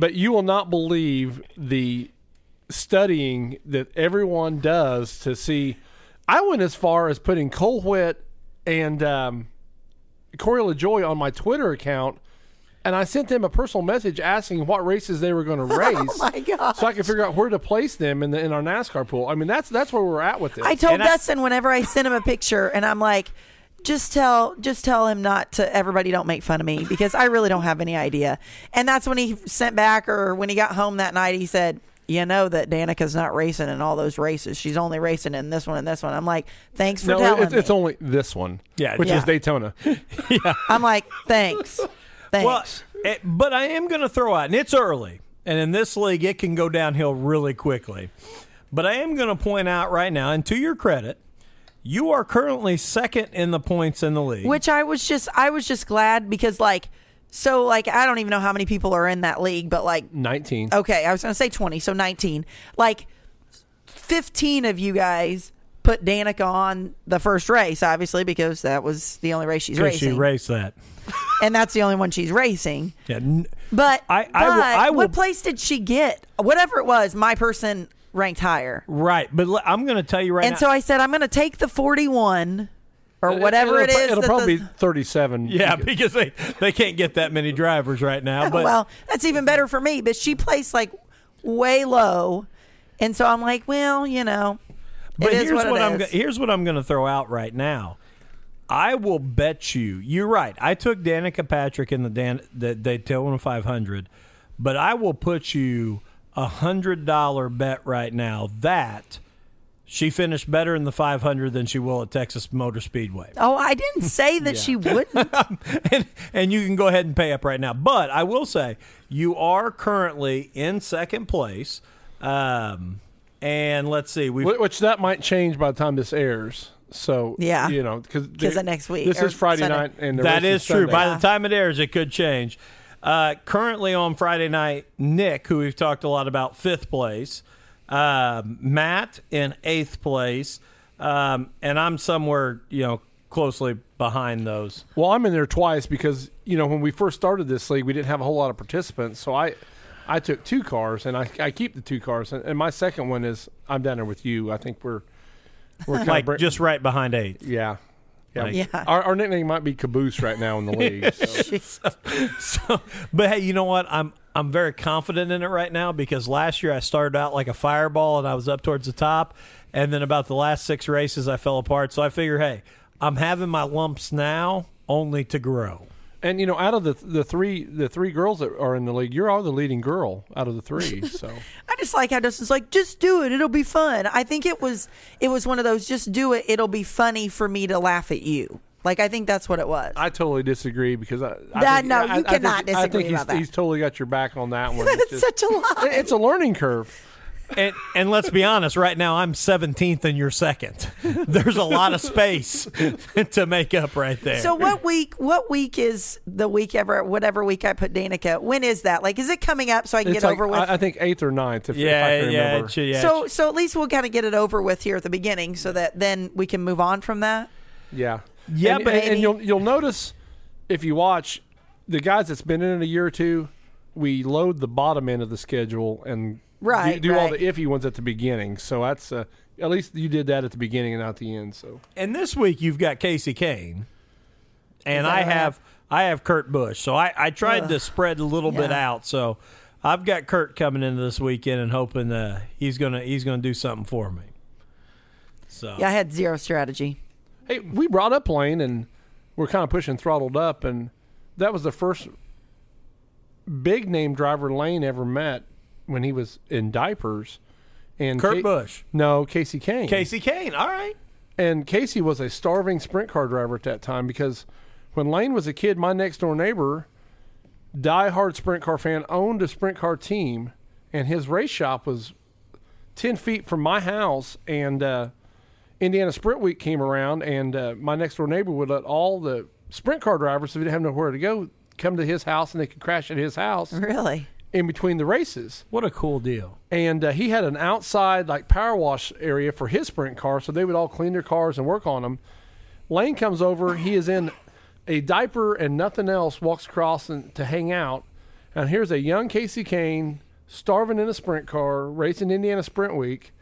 But you will not believe the studying that everyone does to see. I went as far as putting Cole Whitt and um, Corey LaJoie on my Twitter account, and I sent them a personal message asking what races they were going to race. Oh my God. So I could figure out where to place them in the in our NASCAR pool. I mean, that's that's where we're at with this. I told And I- Dustin whenever I sent him a picture, and I'm like, just tell, just tell him not to. Everybody, don't make fun of me because I really don't have any idea. And that's when he sent back, or when he got home that night, he said, "You know that Danica's not racing in all those races. She's only racing in this one and this one." I'm like, "Thanks for no, telling it's, it's only this one. Yeah, which yeah. is Daytona. Yeah. I'm like, "Thanks, thanks." Well, it, but I am going to throw out, and it's early, and in this league, it can go downhill really quickly. But I am going to point out right now, and to your credit, you are currently second in the points in the league. Which I was just I was just glad because like So like I don't even know how many people are in that league, but like 19. okay, I was going to say 20, so 19. Like 15 of you guys put Danica on the first race obviously because that was the only race she's racing. she raced that. and that's the only one she's racing. Yeah. n- But, I- I will- but I will- what place did she get? Whatever it was, my person ranked higher. Right. But l- I'm going to tell you right and now. so I said I'm going to take the 41 or whatever it it'll, is. It'll probably the- be 37. yeah, because they, they can't get that many drivers right now. Oh, but well, that's even better for me. But she placed like way low, and so I'm like, well, you know, But it is here's what, what, it I'm is. here's what I'm going to throw out right now. I will bet you. You're right. I took Danica Patrick in the Dan the Daytona 500, but I will put you a hundred dollar bet right now that she finished better in the 500 than she will at Texas Motor Speedway. Oh, I didn't say that she wouldn't. and, and you can go ahead and pay up right now. But I will say you are currently in second place. Um, and let's see, we Wh- Which that might change by the time this airs. So Yeah. you know, because of next week, This is Friday Sunday. night, and the That is true. Sunday. By Yeah. the time it airs, it could change. Uh, currently on Friday night, Nick, who we've talked a lot about, fifth place. Um, Matt in eighth place, um, and I'm somewhere you know closely behind those. Well, I'm in there twice because you know when we first started this league, we didn't have a whole lot of participants, so I. I took two cars, and I, I keep the two cars, and, and my second one is I'm down there with you. I think we're we're kind Like of just right behind eighth. yeah, yeah. Like- Yeah. Our, our nickname might be Caboose right now in the league. So. So, but hey, you know what? I'm I'm very confident in it right now because last year I started out like a fireball and I was up towards the top, and then about the last six races I fell apart. So I figure, hey, I'm having my lumps now, only to grow. And you know, out of the the three the three girls that are in the league, you're all the leading girl out of the three. So I just like how Dustin's like, just do it. It'll be fun. I think it was it was one of those just do it. It'll be funny for me to laugh at you. Like I think that's what it was. I totally disagree because I, I That- think, no, I, you I think- cannot I disagree think he's, that. he's totally got your back on that one. It's, just- such a lie. it's a learning curve. And and let's be honest, right now I'm 17th and you're second. There's a lot of space to make up right there. So what week? What week is the week ever? Whatever week I put Danica. When is that? Like, is it coming up so I can It's get like, over with? I, I think eighth or ninth. If, if I yeah, can yeah, remember. it- yeah. so so at least we'll kind of get it over with here at the beginning, so that then we can move on from that. Yeah, Yeah, and, but- and, and you'll you'll notice if you watch the guys that's been in it a year or two, we load the bottom end of the schedule and Right, do, do all right. the iffy ones at the beginning. So that's uh, at least you did that at the beginning and not the end. So and this week you've got Kasey Kahne, and I right? have I have Kurt Busch. So I, I tried Ugh. to spread a little bit out. So I've got Kurt coming into this weekend and hoping uh, he's gonna he's gonna do something for me. So Yeah, I had zero strategy. hey, we brought up Lane and we're kind of pushing throttled up, and that was the first big name driver Lane ever met when he was in diapers. And Kurt Ca- Busch, No, Kasey Kahne. Kasey Kahne. All right. And Kasey was a starving sprint car driver at that time because when Lane was a kid, my next door neighbor, diehard sprint car fan, owned a sprint car team, and his race shop was ten feet from my house. And uh, Indiana Sprint Week came around, and uh, my next door neighbor would let all the sprint car drivers, if they didn't have nowhere to go, come to his house, and they could crash at his house Really? In between the races What a cool deal. and uh, he had an outside like power wash area for his sprint car, so they would all clean their cars and work on them. Lane comes over, he is in a diaper and nothing else, walks across and, to hang out, and here's a young Kasey Kahne starving in a sprint car, racing Indiana Sprint Week,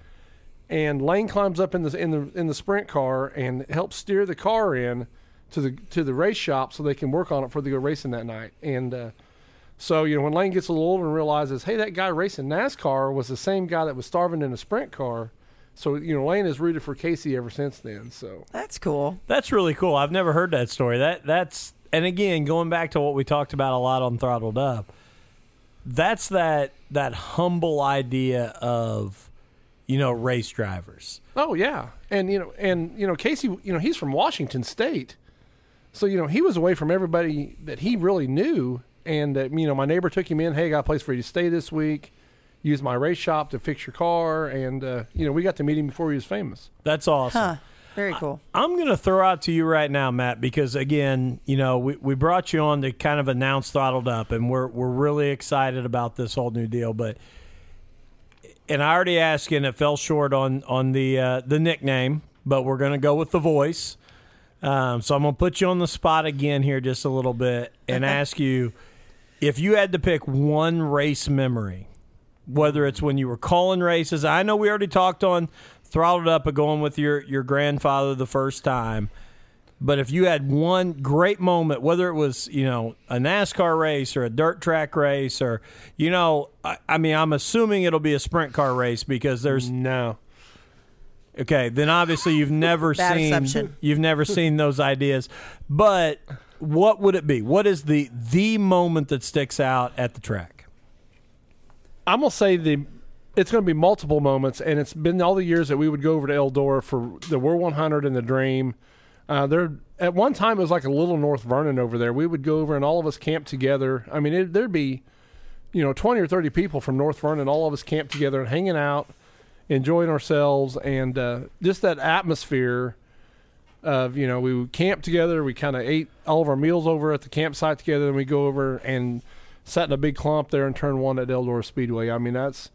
and Lane climbs up in the in the in the sprint car and helps steer the car in to the to the race shop so they can work on it for the go racing that night, and. Uh, so, you know, when Lane gets a little older and realizes, hey, that guy racing NASCAR was the same guy that was starving in a sprint car. So, you know, Lane has rooted for Kasey ever since then. So, That's cool. That's really cool. I've never heard that story. That that's and again going back to what we talked about a lot on Throttled Up. That's that that humble idea of you know race drivers. oh, yeah. And, you know, and, you know, Kasey, you know, he's from Washington State. So, you know, he was away from everybody that he really knew. And, uh, you know, my neighbor took him in. Hey, I got a place for you to stay this week. Use my race shop to fix your car. And, uh, you know, we got to meet him before he was famous. That's awesome. Huh. Very cool. I'm going to throw out to you right now, Matt, because again, you know, we, we brought you on to kind of announce Throttled Up, and we're we're really excited about this whole new deal. But and I already asked you, and it fell short on on the uh, the nickname, but we're going to go with the voice. Um, so I'm going to put you on the spot again here just a little bit and ask you if you had to pick one race memory, whether it's when you were calling races. I know we already talked on throttled up of going with your your grandfather the first time. But if you had one great moment, whether it was you know a NASCAR race or a dirt track race or you know, I, I mean, I'm assuming it'll be a sprint car race because there's No. okay. Then obviously you've never Bad seen assumption. you've never seen those ideas. But what would it be? What is the the moment that sticks out at the track? I'm gonna say the it's gonna be multiple moments, and it's been all the years that we would go over to Eldora for the World 100 and the Dream. Uh, there at one time it was like a little North Vernon over there. We would go over and all of us camp together. I mean, it, there'd be you know 20 or 30 people from North Vernon, all of us camped together and hanging out, enjoying ourselves, and uh, just that atmosphere of you know we would camp together. We kind of ate all of our meals over at the campsite together, and we go over and sat in a big clump there in turn one at Eldora Speedway. I mean that's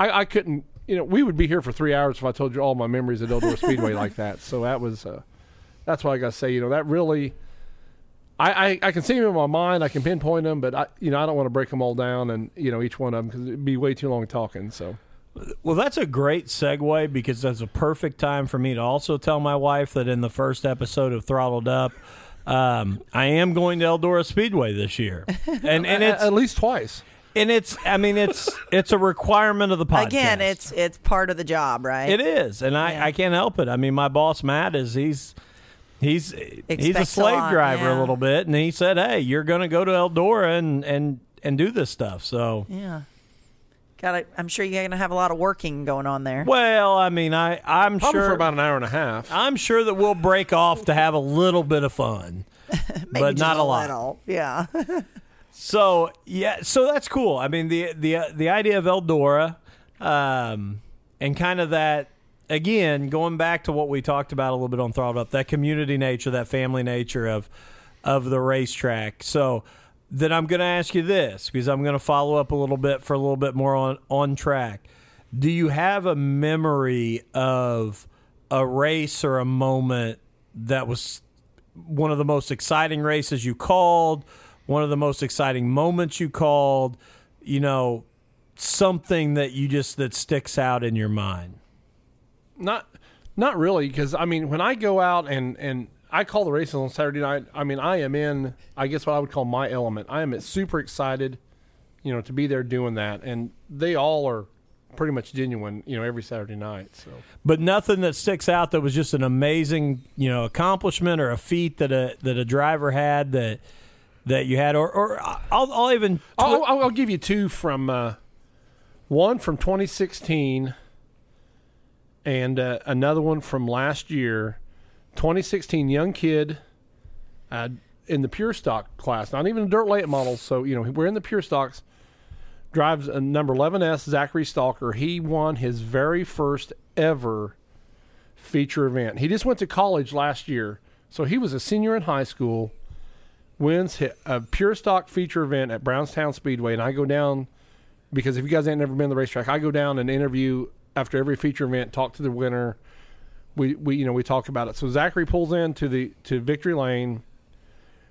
I, I couldn't you know we would be here for three hours if I told you all my memories at Eldora Speedway like that. So that was uh, that's why I got to say. You know that really. I, I, I can see them in my mind. I can pinpoint them, but I, you know, I don't want to break them all down and you know each one of them because it'd be way too long talking. So Well, that's a great segue because that's a perfect time for me to also tell my wife that in the first episode of Throttled Up, um, I am going to Eldora Speedway this year, and and at, it's at least twice. and it's I mean it's it's a requirement of the podcast. Again, it's it's part of the job, right? it is, and I Yeah. I can't help it. I mean, my boss Matt is he's. He's he's a Expects a slave lot, driver a little bit, and he said, "Hey, you're going to go to Eldora and and and do this stuff." So, Yeah. Got I'm sure you're gonna have a lot of working going on there. well, I mean, I I'm Probably sure for about an hour and a half. I'm sure that we'll break off to have a little bit of fun, Maybe but just not a lot. little. Yeah. So yeah, so that's cool. I mean the the the idea of Eldora, um, and kind of that again going back to what we talked about a little bit on Throttled Up, that community nature, that family nature of of the racetrack. So then I'm going to ask you this because I'm going to follow up a little bit for a little bit more on on track. Do you have a memory of a race or a moment that was one of the most exciting races you called, one of the most exciting moments you called, you know, something that you just that sticks out in your mind. Not, not really, because I mean, when I go out and and I call the races on Saturday night, I mean, I am in, I guess what I would call my element. I am super excited, you know, to be there doing that, and they all are pretty much genuine, you know, every Saturday night. So But nothing that sticks out that was just an amazing, you know, accomplishment or a feat that a that a driver had that that you had or or I'll, I'll even I'll, I'll, I'll give you two from uh, one from 2016 and uh, another one from last year. 2016 young kid uh, in the pure stock class, not even a dirt late model. So you know we're in the pure stocks. Drives a number 11s Zachary Stalker. He won his very first ever feature event. He just went to college last year, so he was a senior in high school wins a pure stock feature event at Brownstown Speedway, and I go down because if you guys ain't never been to the racetrack, I go down and interview after every feature event, talk to the winner. We we you know we talk about it. So Zachary pulls in to the to victory lane,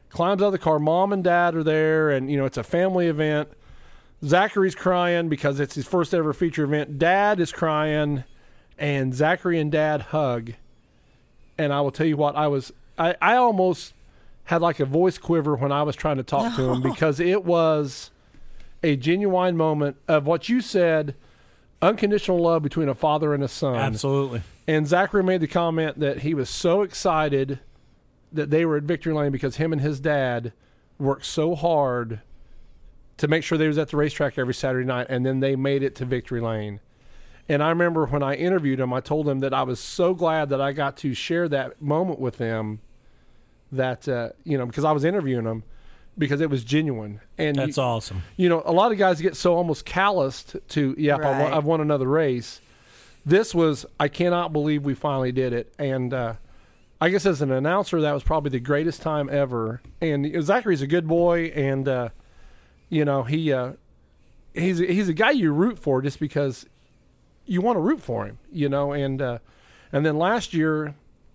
climbs out of the car. Mom and dad are there, and you know it's a family event. Zachary's crying because it's his first ever feature event. Dad is crying, and Zachary and Dad hug. And I will tell you what, I was I, I almost had like a voice quiver when I was trying to talk to him because it was a genuine moment of what you said unconditional love between a father and a son. absolutely. And Zachary made the comment that he was so excited that they were at Victory Lane because him and his dad worked so hard to make sure they was at the racetrack every Saturday night and then they made it to Victory Lane. And I remember when I interviewed him, I told him that I was so glad that I got to share that moment with them that uh, you know because I was interviewing him because it was genuine and That's you, awesome. you know a lot of guys get so almost calloused to yeah I won, Right. I've won another race this was I cannot believe we finally did it and uh, I guess as an announcer, that was probably the greatest time ever. And Zachary's a good boy, and uh, you know he uh, he's he's a guy you root for just because you want to root for him, you know. And uh, and then last year,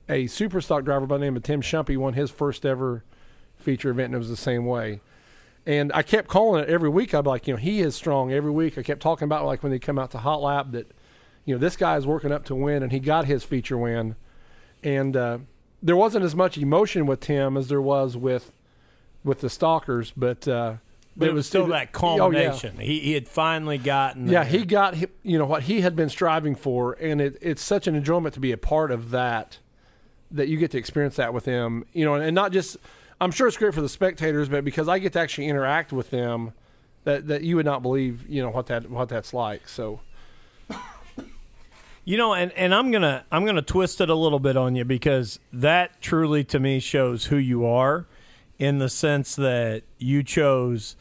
a super stock driver by the name of Tim Shumpy won his first ever feature event, and it was the same way. And I kept calling it every week. I'd be like, you know, he is strong every week. I kept talking about like when they come out to Hot Lap that, you know, this guy is working up to win, and he got his feature win. And uh, there wasn't as much emotion with Tim as there was with with the stalkers, but uh, But it was still it- that oh, yeah. culmination. He, he had finally gotten. Yeah, there. he got you know what he had been striving for, and it, it's such an enjoyment to be a part of that. That you get to experience that with him, you know, and not just. I'm sure it's great for the spectators, but because I get to actually interact with them, that that you would not believe, you know, what that what that's like. So You know, and, and I'm gonna I'm gonna twist it a little bit on you because that truly to me shows who you are, in the sense that you chose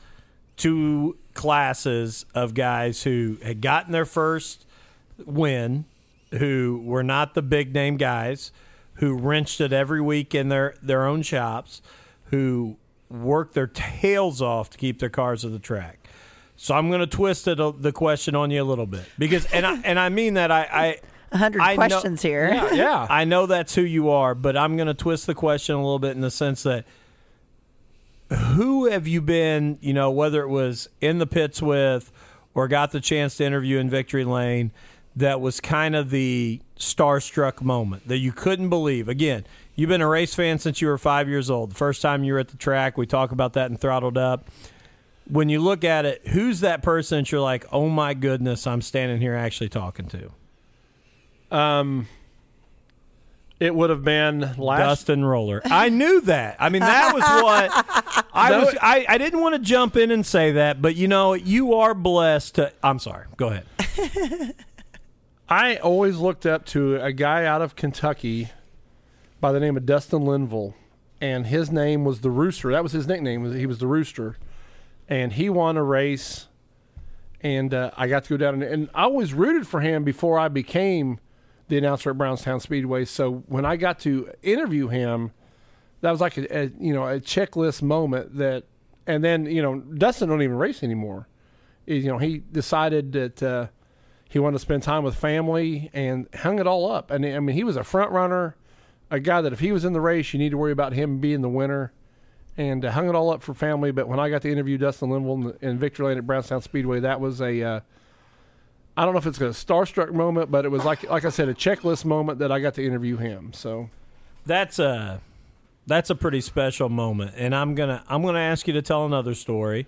two classes of guys who had gotten their first win, who were not the big name guys, who wrenched it every week in their their own shops, who worked their tails off to keep their cars at the track. So I'm going to twist it, uh, the question on you a little bit because, and I, and I mean that I, I A hundred I know- questions here. yeah, yeah. I know that's who you are, but I'm going to twist the question a little bit in the sense that who have you been, you know, whether it was in the pits with or got the chance to interview in Victory Lane, that was kind of the starstruck moment that you couldn't believe. Again, you've been a race fan since you were five years old. The first time you were at the track, we talk about that and Throttled Up. When you look at it, who's that person that you're like, oh my goodness, I'm standing here actually talking to? Um, it would have been last. Dustin Roller. I knew that. I mean, that was what I No, was. I, I didn't want to jump in and say that, but you know, you are blessed to. I'm sorry. Go ahead. I always looked up to a guy out of Kentucky by the name of Dustin Linville, and his name was the Rooster. That was his nickname. He was the Rooster, and he won a race, and uh, I got to go down and, and I always rooted for him before I became the announcer at Brownstown Speedway. So when I got to interview him, that was like a, a you know a checklist moment that, and then you know Dustin don't even race anymore. You know he decided that. Uh, he wanted to spend time with family and hung it all up. And I mean, he was a front runner, a guy that if he was in the race, you need to worry about him being the winner. And uh, hung it all up for family. But when I got to interview Dustin Linville in, in Victory Lane at Brownstown Speedway, that was a uh, I don't know if it's a starstruck moment, but it was like like I said, a checklist moment that I got to interview him. So That's a that's a pretty special moment, and I'm gonna I'm gonna ask you to tell another story.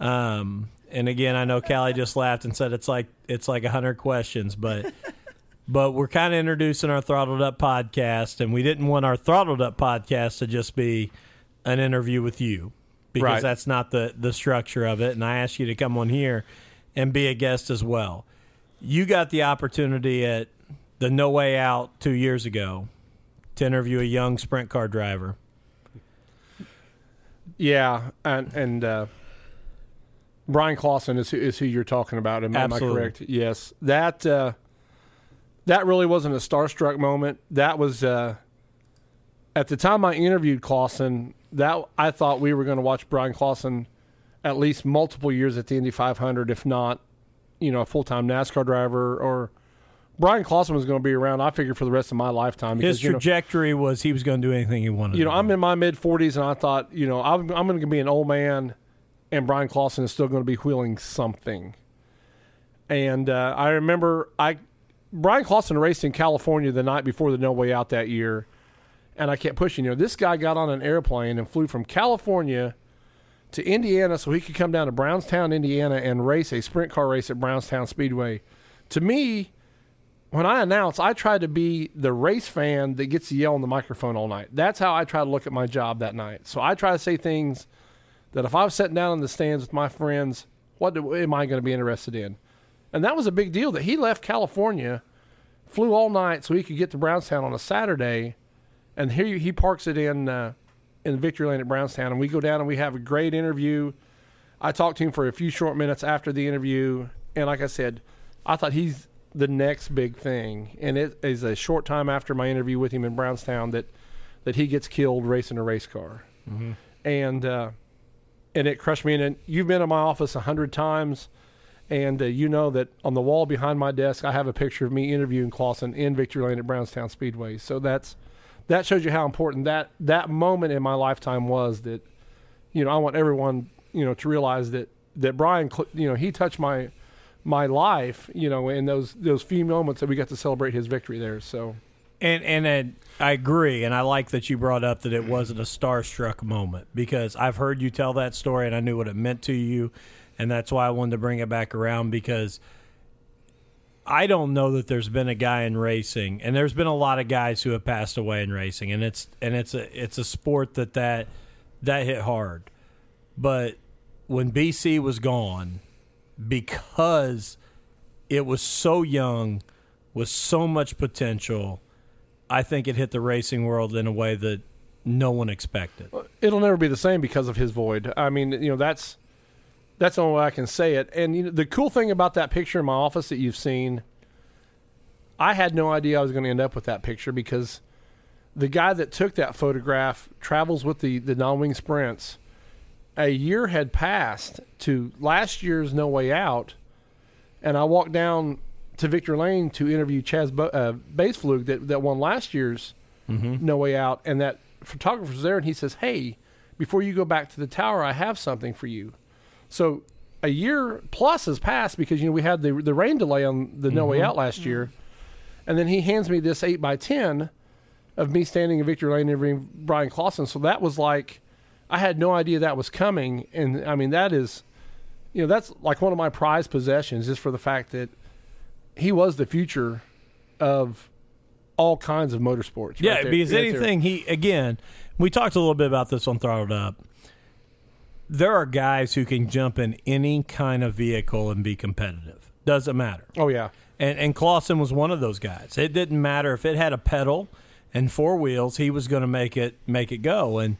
Um, and again, I know Callie just laughed and said it's like it's like a hundred questions, but but we're kind of introducing our throttled up podcast, and we didn't want our throttled up podcast to just be an interview with you because Right. that's not the the structure of it. And I asked you to come on here and be a guest as well. You got the opportunity at the No Way Out two years ago to interview a young sprint car driver. yeah, and and uh, Bryan Clauson is who, is who you're talking about. Am, am I correct? Yes, that uh, that really wasn't a starstruck moment. That was uh, at the time I interviewed Clauson. That I thought we were going to watch Bryan Clauson at least multiple years at the Indy 500, if not, you know, a full time NASCAR driver. Or Bryan Clauson was going to be around. I figured for the rest of my lifetime. His Because, you know, trajectory was he was going to do anything he wanted. you know, I'm in my mid 40s, and I thought, you know, I'm, I'm going to be an old man, and Bryan Clauson is still going to be wheeling something. And uh, I remember I Bryan Clauson raced in California the night before the No Way Out that year, and I kept pushing. You know, this guy got on an airplane and flew from California to Indiana so he could come down to Brownstown, Indiana, and race a sprint car race at Brownstown Speedway. To me, when I announce, I try to be the race fan that gets to yell on the microphone all night. That's how I try to look at my job that night. So I try to say things that if I was sitting down in the stands with my friends, what do, am I going to be interested in? And that was a big deal that he left California, flew all night so he could get to Brownstown on a Saturday, and here he parks it in uh, in Victory Lane at Brownstown, and we go down and we have a great interview. I talked to him for a few short minutes after the interview, and like I said, I thought he's the next big thing. And it is a short time after my interview with him in Brownstown that that he gets killed racing a race car, and uh, and it crushed me. And you've been in my office a hundred times, and uh, you know that on the wall behind my desk, I have a picture of me interviewing Clauson in Victory Lane at Brownstown Speedway. So that's that shows you how important that that moment in my lifetime was. That you know, I want everyone you know to realize that that Bryan, you know, he touched my my life, you know, in those those few moments that we got to celebrate his victory there. So And and and I agree, and I like that you brought up that it wasn't a starstruck moment because I've heard you tell that story, and I knew what it meant to you, and that's why I wanted to bring it back around because I don't know that there's been a guy in racing, and there's been a lot of guys who have passed away in racing, and it's and it's a it's a sport that that that hit hard, but when BC was gone, because it was so young, with so much potential. I think it hit the racing world in a way that no one expected. it'll never be the same because of his void. I mean, you know, that's that's the only way I can say it. And you know, the cool thing about that picture in my office that you've seen, I had no idea I was going to end up with that picture because the guy that took that photograph travels with the the non-wing sprints. A year had passed to last year's No Way Out, and I walked down to Victory Lane to interview Chaz Bo- uh, Baseflug that that won last year's No Way Out, and that photographer's there, and he says, "Hey, before you go back to the tower, I have something for you." So a year plus has passed because you know we had the the rain delay on the No Way mm-hmm. Out last year, mm-hmm. and then he hands me this eight by ten of me standing in Victory Lane interviewing Bryan Clauson. So that was like I had no idea that was coming, and I mean that is, you know, that's like one of my prized possessions, just for the fact that he was the future of all kinds of motorsports. right Yeah, there- because right there. anything he again, we talked a little bit about this on Throttled Up. There are guys who can jump in any kind of vehicle and be competitive. Doesn't matter. Oh yeah, And and Clauson was one of those guys. It didn't matter if it had a pedal and four wheels, he was going to make it make it go. And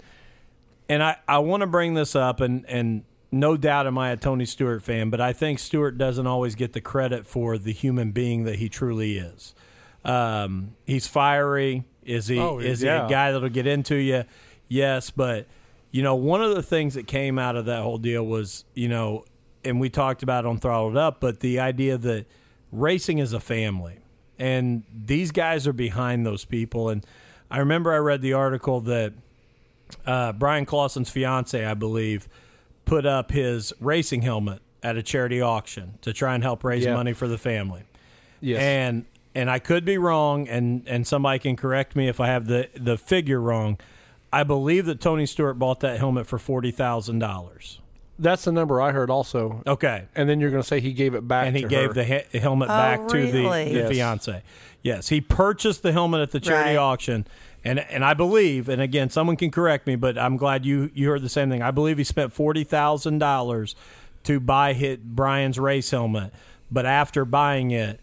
and I, I want to bring this up and and no doubt am I a Tony Stewart fan, but I think Stewart doesn't always get the credit for the human being that he truly is. Um, he's fiery. Is he Oh, is he a guy that'll get into you? Yes, but you know, one of the things that came out of that whole deal was, you know, and we talked about it on Throttled Up, but the idea that racing is a family. And these guys are behind those people. And I remember I read the article that uh, Bryan Clauson's fiance, I believe, put up his racing helmet at a charity auction to try and help raise Yeah. money for the family. yes, And and I could be wrong, and and somebody can correct me if I have the the figure wrong. I believe that Tony Stewart bought that helmet for forty thousand dollars. that's the number I heard also. Okay, And then you're going to say he gave it back, and he to gave her. the he- helmet Oh, back to the, the Yes. fiance. Yes, he purchased the helmet at the charity Right. auction, and and I believe, and again, someone can correct me, but I'm glad you you heard the same thing. I believe he spent forty thousand dollars to buy hit Bryan's race helmet, but after buying it,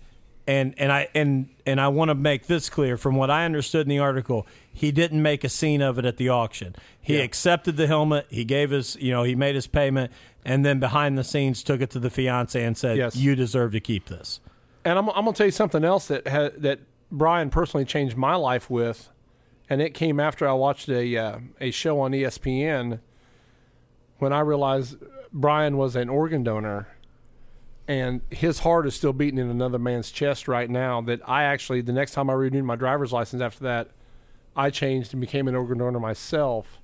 and and I and and I want to make this clear from what I understood in the article, he didn't make a scene of it at the auction. He Yeah. accepted the helmet, he gave his, you know, he made his payment, and then behind the scenes took it to the fiance and said, Yes. "You deserve to keep this." And I'm, I'm going to tell you something else that ha- that Bryan personally changed my life with, and it came after I watched a uh, a show on ESPN when I realized Bryan was an organ donor, and his heart is still beating in another man's chest right now. That I actually the next time I renewed my driver's license after that, I changed and became an organ donor myself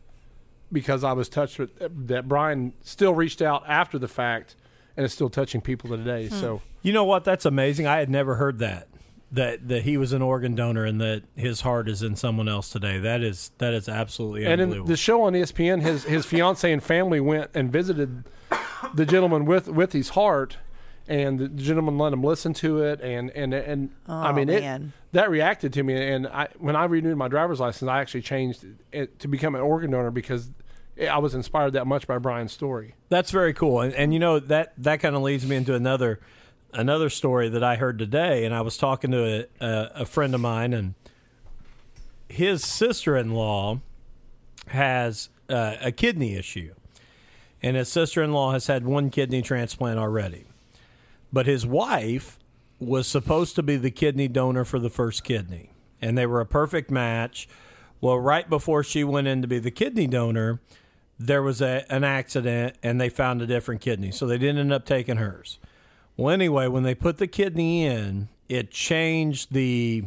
because I was touched with that. Bryan still reached out after the fact and is still touching people today. So. Hmm. You know what? That's amazing. I had never heard that. That that he was an organ donor and that his heart is in someone else today. That is that is absolutely And in the show on ESPN, his his fiance and family went and visited the gentleman with with his heart, and the gentleman let him listen to it, and and and I Oh, mean it that reacted to me, and I when I renewed my driver's license, I actually changed it to become an organ donor because I was inspired that much by Bryan's story. That's very cool, and, and you know that that kind of leads me into another another story that I heard today. And I was talking to a, a, a friend of mine, and his sister in law has uh, a kidney issue, and his sister in law has had one kidney transplant already, but his wife was supposed to be the kidney donor for the first kidney, and they were a perfect match. Well, right before she went in to be the kidney donor, there was a, an accident and they found a different kidney. So they didn't end up taking hers. Well, anyway, when they put the kidney in, it changed the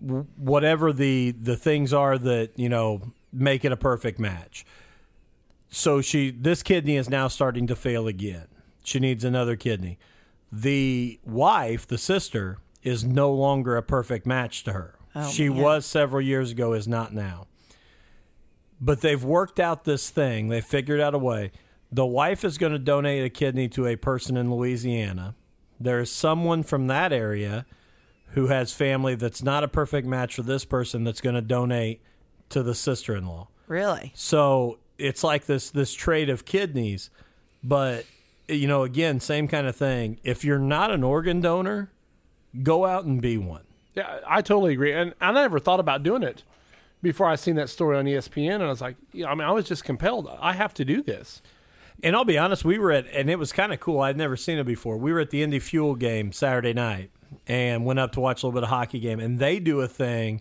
whatever the the things are that you know make it a perfect match. So she this kidney is now starting to fail again. She needs another kidney. The wife, the sister, is no longer a perfect match to her. Oh, she man. was several years ago, is not now. But they've worked out this thing. They figured out a way. The wife is going to donate a kidney to a person in Louisiana. There is someone from that area who has family that's not a perfect match for this person that's going to donate to the sister-in-law. Really? So it's like this this trade of kidneys, but you know, again, same kind of thing. If you're not an organ donor, go out and be one. Yeah, I totally agree. And I never thought about doing it before I seen that story on ESPN. And I was like, you know, I mean, I was just compelled. I have to do this. And I'll be honest, we were at, and it was kind of cool. I'd never seen it before. We were at the Indy Fuel game Saturday night and went up to watch a little bit of hockey game. And they do a thing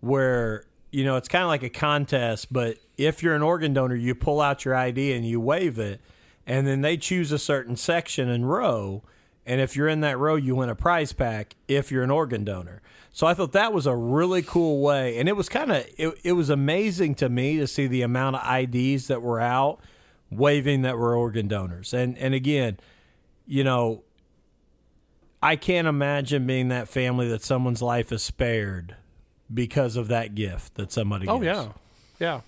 where, you know, it's kind of like a contest, but if you're an organ donor, you pull out your ID and you wave it, and then they choose a certain section and row. And if you're in that row, you win a prize pack if you're an organ donor. So I thought that was a really cool way. And it was kind of, it, it was amazing to me to see the amount of IDs that were out waving that were organ donors. And and again, you know, I can't imagine being that family that someone's life is spared because of that gift that somebody Oh, gives. Oh, yeah. Yeah.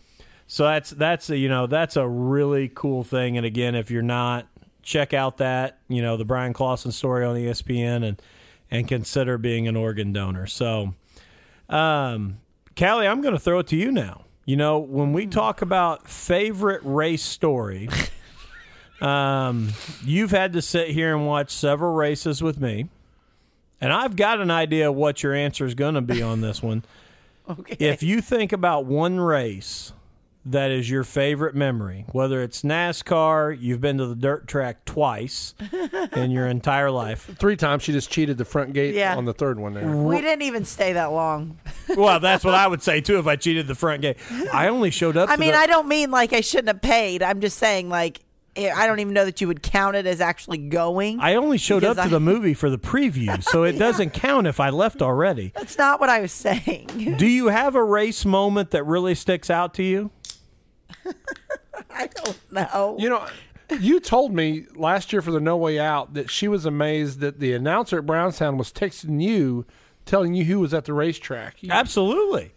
So that's that's a, you know that's a really cool thing. And again, if you're not, check out that you know the Bryan Clauson story on ESPN and and consider being an organ donor. So, um, Callie, I'm going to throw it to you now. You know, when we talk about favorite race story, um, you've had to sit here and watch several races with me, and I've got an idea what your answer is going to be on this one. Okay. If you think about one race that is your favorite memory, whether it's NASCAR, you've been to the dirt track twice in your entire life. Three times she just cheated the front gate Yeah. on the third one there. we didn't even stay that long. Well, that's what I would say too if I cheated the front gate. I only showed up. I mean, the- I don't mean like I shouldn't have paid. I'm just saying like I don't even know that you would count it as actually going. I only showed up to I- the movie for the preview, so it doesn't count if I left already. That's not what I was saying. Do you have a race moment that really sticks out to you? I don't know. You know, you told me last year for the No Way Out that she was amazed that the announcer at Brownstown was texting you, telling you who was at the racetrack. You- Absolutely.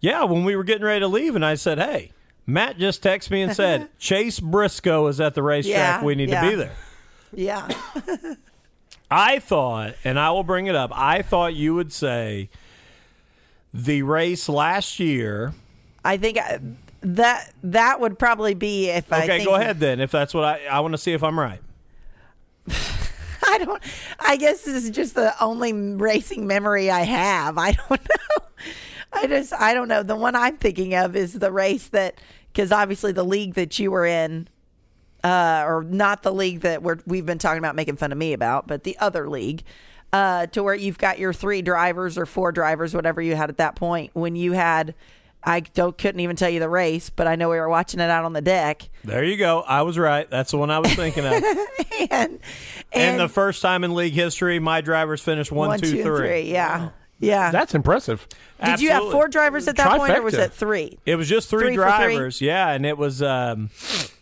Yeah, when we were getting ready to leave, and I said, "Hey, Matt just texted me and said Chase Briscoe is at the racetrack. Yeah, we need yeah. to be there." yeah. I thought, and I will bring it up. I thought you would say the race last year. I think I, that that would probably be if I Okay, go ahead then. If that's what I I want to see if I'm right. I don't. I guess this is just the only racing memory I have. I don't know. I just I don't know. The one I'm thinking of is the race that because obviously the league that you were in, uh, or not the league that we're, we've been talking about making fun of me about, but the other league. Uh, to where you've got your three drivers or four drivers, whatever you had at that point. When you had, I don't couldn't even tell you the race, but I know we were watching it out on the deck, There you go. I was right. That's the one I was thinking of. and and, and the first time in league history, my drivers finished one, one, two, two, and three. three. Yeah, yeah. That's impressive. Did you have four drivers at that point, or was it three? It was just three, Three for three? drivers, yeah, and it was um,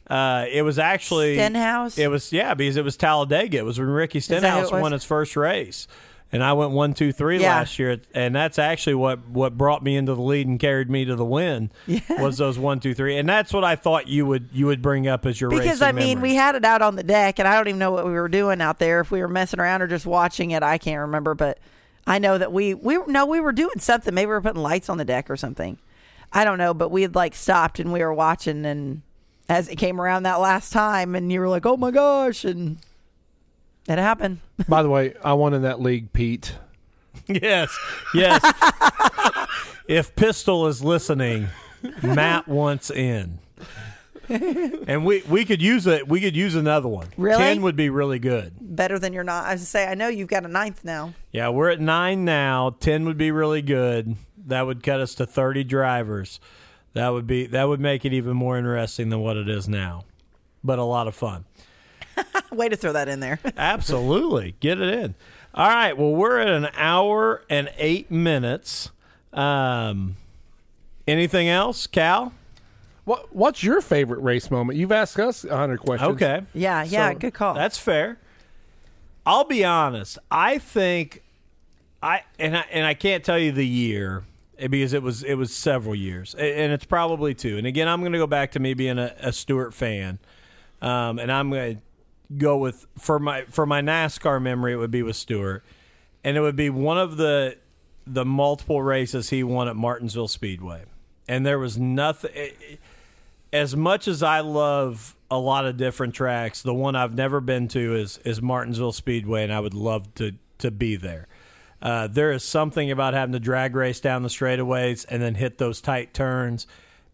uh, it was actually Stenhouse? It was yeah, because it was Talladega. It was when Ricky Stenhouse won his first race, and I went one, two, three Yeah. last year, and that's actually what what brought me into the lead and carried me to the win. Was those one, two, three, and that's what I thought you would you would bring up as your Because I mean, memory. we had it out on the deck, and I don't even know what we were doing out there. If we were messing around or just watching it, I can't remember. But I know that we we no, we were doing something. Maybe we were putting lights on the deck or something. I don't know, but we had like stopped and we were watching, and as it came around that last time, and you were like, "Oh my gosh!" and it happened. By the way, I won in that league, Pete. yes, yes. if Pistol is listening, Matt wants in. and we, we could use it. We could use another one. Really? Ten would be really good. Better than you're not. I was say, I know you've got a ninth now. Yeah, we're at nine now. Ten would be really good. that would cut us to 30 drivers. That would be that would make it even more interesting than what it is now. But a lot of fun. Way to throw that in there. Absolutely. Get it in. All right. Well, we're at an hour and eight minutes. Um, anything else, Cal? What What's your favorite race moment? You've asked us a hundred questions. Okay. Yeah, yeah, So, good call. That's fair. I'll be honest. I think I and I and I can't tell you the year because it was it was several years, and it's probably two. And again, I'm going to go back to me being a, a Stewart fan, um, and I'm going to go with for my for my NASCAR memory. It would be with Stewart, and it would be one of the the multiple races he won at Martinsville Speedway, and there was nothing. It, it- as much as I love a lot of different tracks, the one I've never been to is is Martinsville Speedway, and I would love to to be there. Uh, there is something about having to drag race down the straightaways and then hit those tight turns.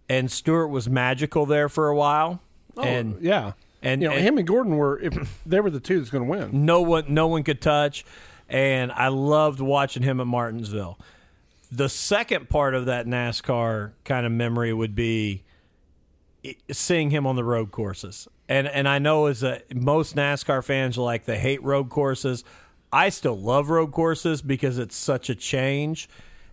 And Stewart was magical there for a while, and Oh, yeah, and- you know and- him and Gordon were if they were the two that's going to win. no one no one could touch and I loved watching him at Martinsville. The second part of that NASCAR kind of memory would be seeing him on the road courses. And and I know as a, most NASCAR fans like they hate road courses. I still love road courses because it's such a change.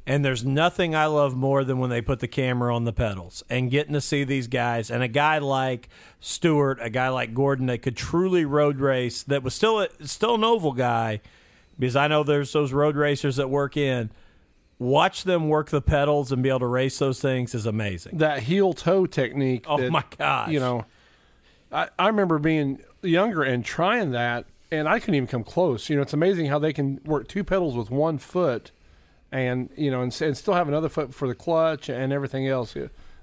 And there's nothing I love more than when they put the camera on the pedals and getting to see these guys. And a guy like Stewart, a guy like Gordon that could truly road race, that was still a, still an oval guy, because I know there's those road racers that work in. Watch them work the pedals and be able to race those things is amazing. That heel toe technique. Oh that, my gosh! You know, I, I remember being younger and trying that, and I couldn't even come close. You know, it's amazing how they can work two pedals with one foot, and you know, and, and still have another foot for the clutch and everything else.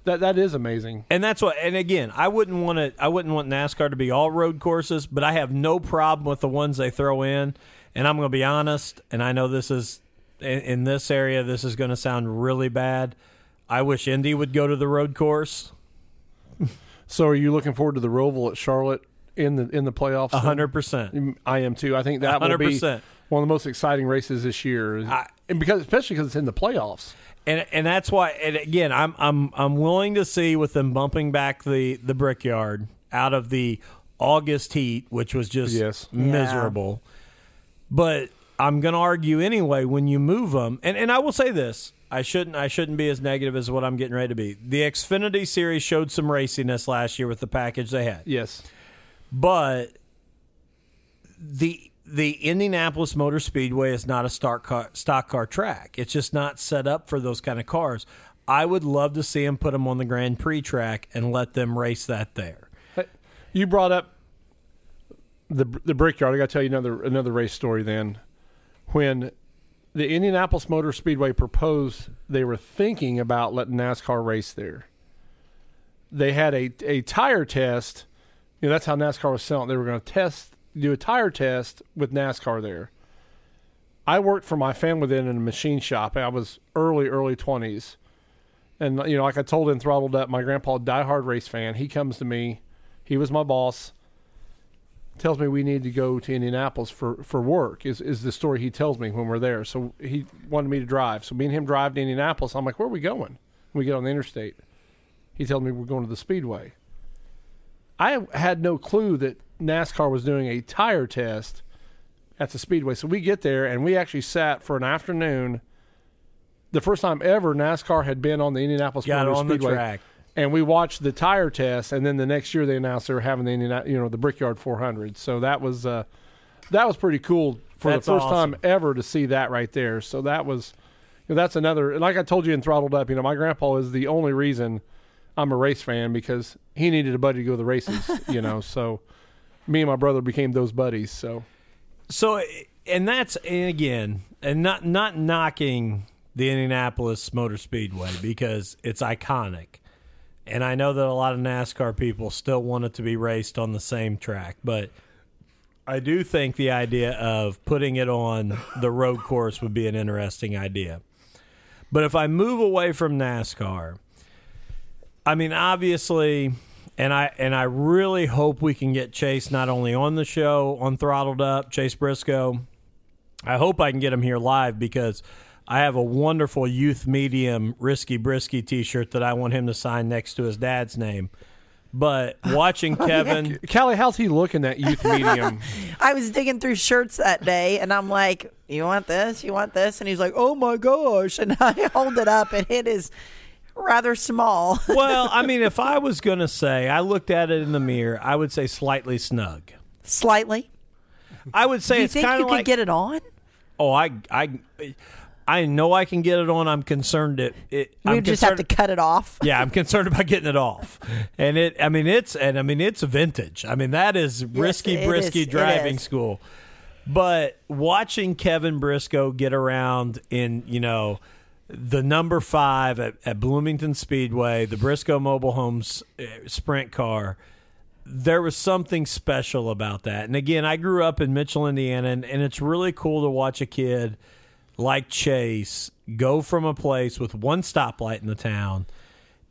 That that is amazing. And that's what. And again, I wouldn't want to. I wouldn't want NASCAR to be all road courses, but I have no problem with the ones they throw in. And I'm going to be honest. And I know this is in, in this area. This is going to sound really bad. I wish Indy would go to the road course. So, are you looking forward to the Roval at Charlotte in the in the playoffs? A hundred percent. I am too. I think that will be 100%. One of the most exciting races this year, I- and because especially because it's in the playoffs. and and that's why. And again, I'm I'm I'm willing to see with them bumping back the the Brickyard out of the August heat, which was just Yes. miserable. But I'm going to argue anyway when you move them, and and I will say this. I shouldn't. I shouldn't be as negative as what I'm getting ready to be. The Xfinity series showed some raciness last year with the package they had, Yes, but the the Indianapolis Motor Speedway is not a stock car, stock car track. It's just not set up for those kind of cars. I would love to see them put them on the Grand Prix track and let them race that there. you brought up the the Brickyard. I got to tell you another another race story. Then, when the Indianapolis Motor Speedway proposed, they were thinking about letting NASCAR race there. They had a a tire test. You know, that's how NASCAR was selling. They were going to test, do a tire test with NASCAR there. I worked for my family then in a machine shop. I was early, early twenties, and you know, like I told him, throttled up. My grandpa, diehard race fan, he comes to me. He was my boss. Tells me we need to go to Indianapolis for, for work. Is is the story he tells me when we're there. So he wanted me to drive. So me and him drive to Indianapolis. I'm like, where are we going? We get on the interstate. He tells me we're going to the speedway. I had no clue that NASCAR was doing a tire test at the speedway. So we get there and we actually sat for an afternoon. The first time ever NASCAR had been on the Indianapolis Got Motor on the Speedway track. and we watched the tire test, and then the next year they announced they were having the Indiana, you know the Brickyard 400. So that was uh, that was pretty cool for That's the first awesome. time ever to see that right there. So that was you know, that's another. Like I told you in throttled up, you know, my grandpa is the only reason I'm a race fan because he needed a buddy to go to the races. you know, so me and my brother became those buddies. So So, and that's and again, and not not knocking the Indianapolis Motor Speedway because it's iconic, and I know that a lot of NASCAR people still want it to be raced on the same track, but I do think the idea of putting it on the road course would be an interesting idea. But if I move away from NASCAR, I mean, obviously, and I and I really hope we can get Chase not only on the show on Throttled Up, Chase Briscoe. I hope I can get him here live because I have a wonderful youth medium risky brisky T-shirt that I want him to sign next to his dad's name. But watching Kevin, Callie, how's he looking that youth medium? I was digging through shirts that day, and I'm like, "You want this? You want this?" And he's like, "Oh my gosh!" And I hold it up, and it is rather small. well, I mean, if I was going to say, I looked at it in the mirror, I would say slightly snug. Slightly. I would say you it's kind you of could like get it on? Oh, I, I, I know I can get it on. I'm concerned it. it We I'm just have to cut it off. Yeah, I'm concerned about getting it off. And it, I mean, it's, and I mean, it's a vintage. I mean, that is risky, it brisky is. Driving school. But watching Kevin Briscoe get around in, you know, the number five at, at Bloomington Speedway, the Briscoe Mobile Homes uh, sprint car, there was something special about that. And again, I grew up in Mitchell, Indiana, and, and it's really cool to watch a kid like Chase go from a place with one stoplight in the town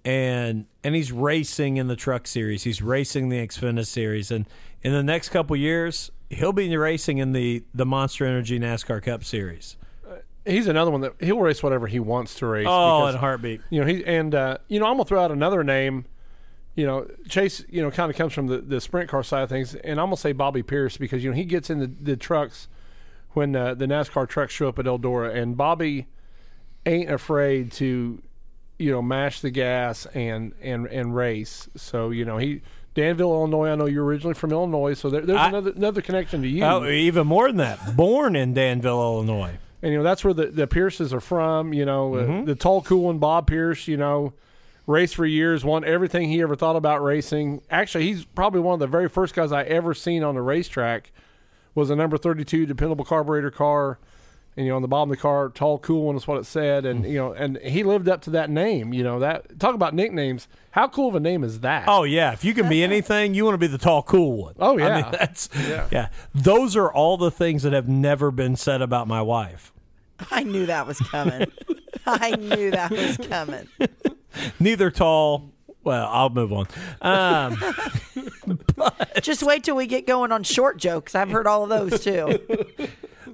and and he's racing in the truck series. He's racing the Xfinity series and in the next couple years, he'll be racing in the the Monster Energy NASCAR Cup series. He's another one that he'll race whatever he wants to race. Oh, because- in a heartbeat. you know he and uh, you know I'm gonna throw out another name. You know Chase, you know, kind of comes from the, the sprint car side of things, and I'm gonna say Bobby Pierce because you know he gets in the, the trucks when uh, the NASCAR trucks show up at Eldora, and Bobby ain't afraid to you know mash the gas and and and race. So you know he Danville, Illinois. I know you're originally from Illinois, so there, there's I- another another connection to you. Oh, even more than that. Born in Danville, Illinois. And you know that's where the, the Pierces are from. You know, Mm-hmm. uh, the tall, cool one, Bob Pierce. You know, raced for years, won everything he ever thought about racing. Actually, he's probably one of the very first guys I ever seen on the racetrack. Was a number thirty-two dependable carburetor car, and you know on the bottom of the car, tall, cool one is what it said, and Mm. you know, and he lived up to that name. You know that talk about nicknames. How cool of a name is that? Oh yeah, if you can be anything, you want to be the tall, cool one. Oh, I yeah. mean, that's Yeah. yeah. Those are all the things that have never been said about my wife. I knew that was coming. I knew that was coming. Neither tall. Well, I'll move on. Um, Just wait till we get going on short jokes. I've heard all of those too.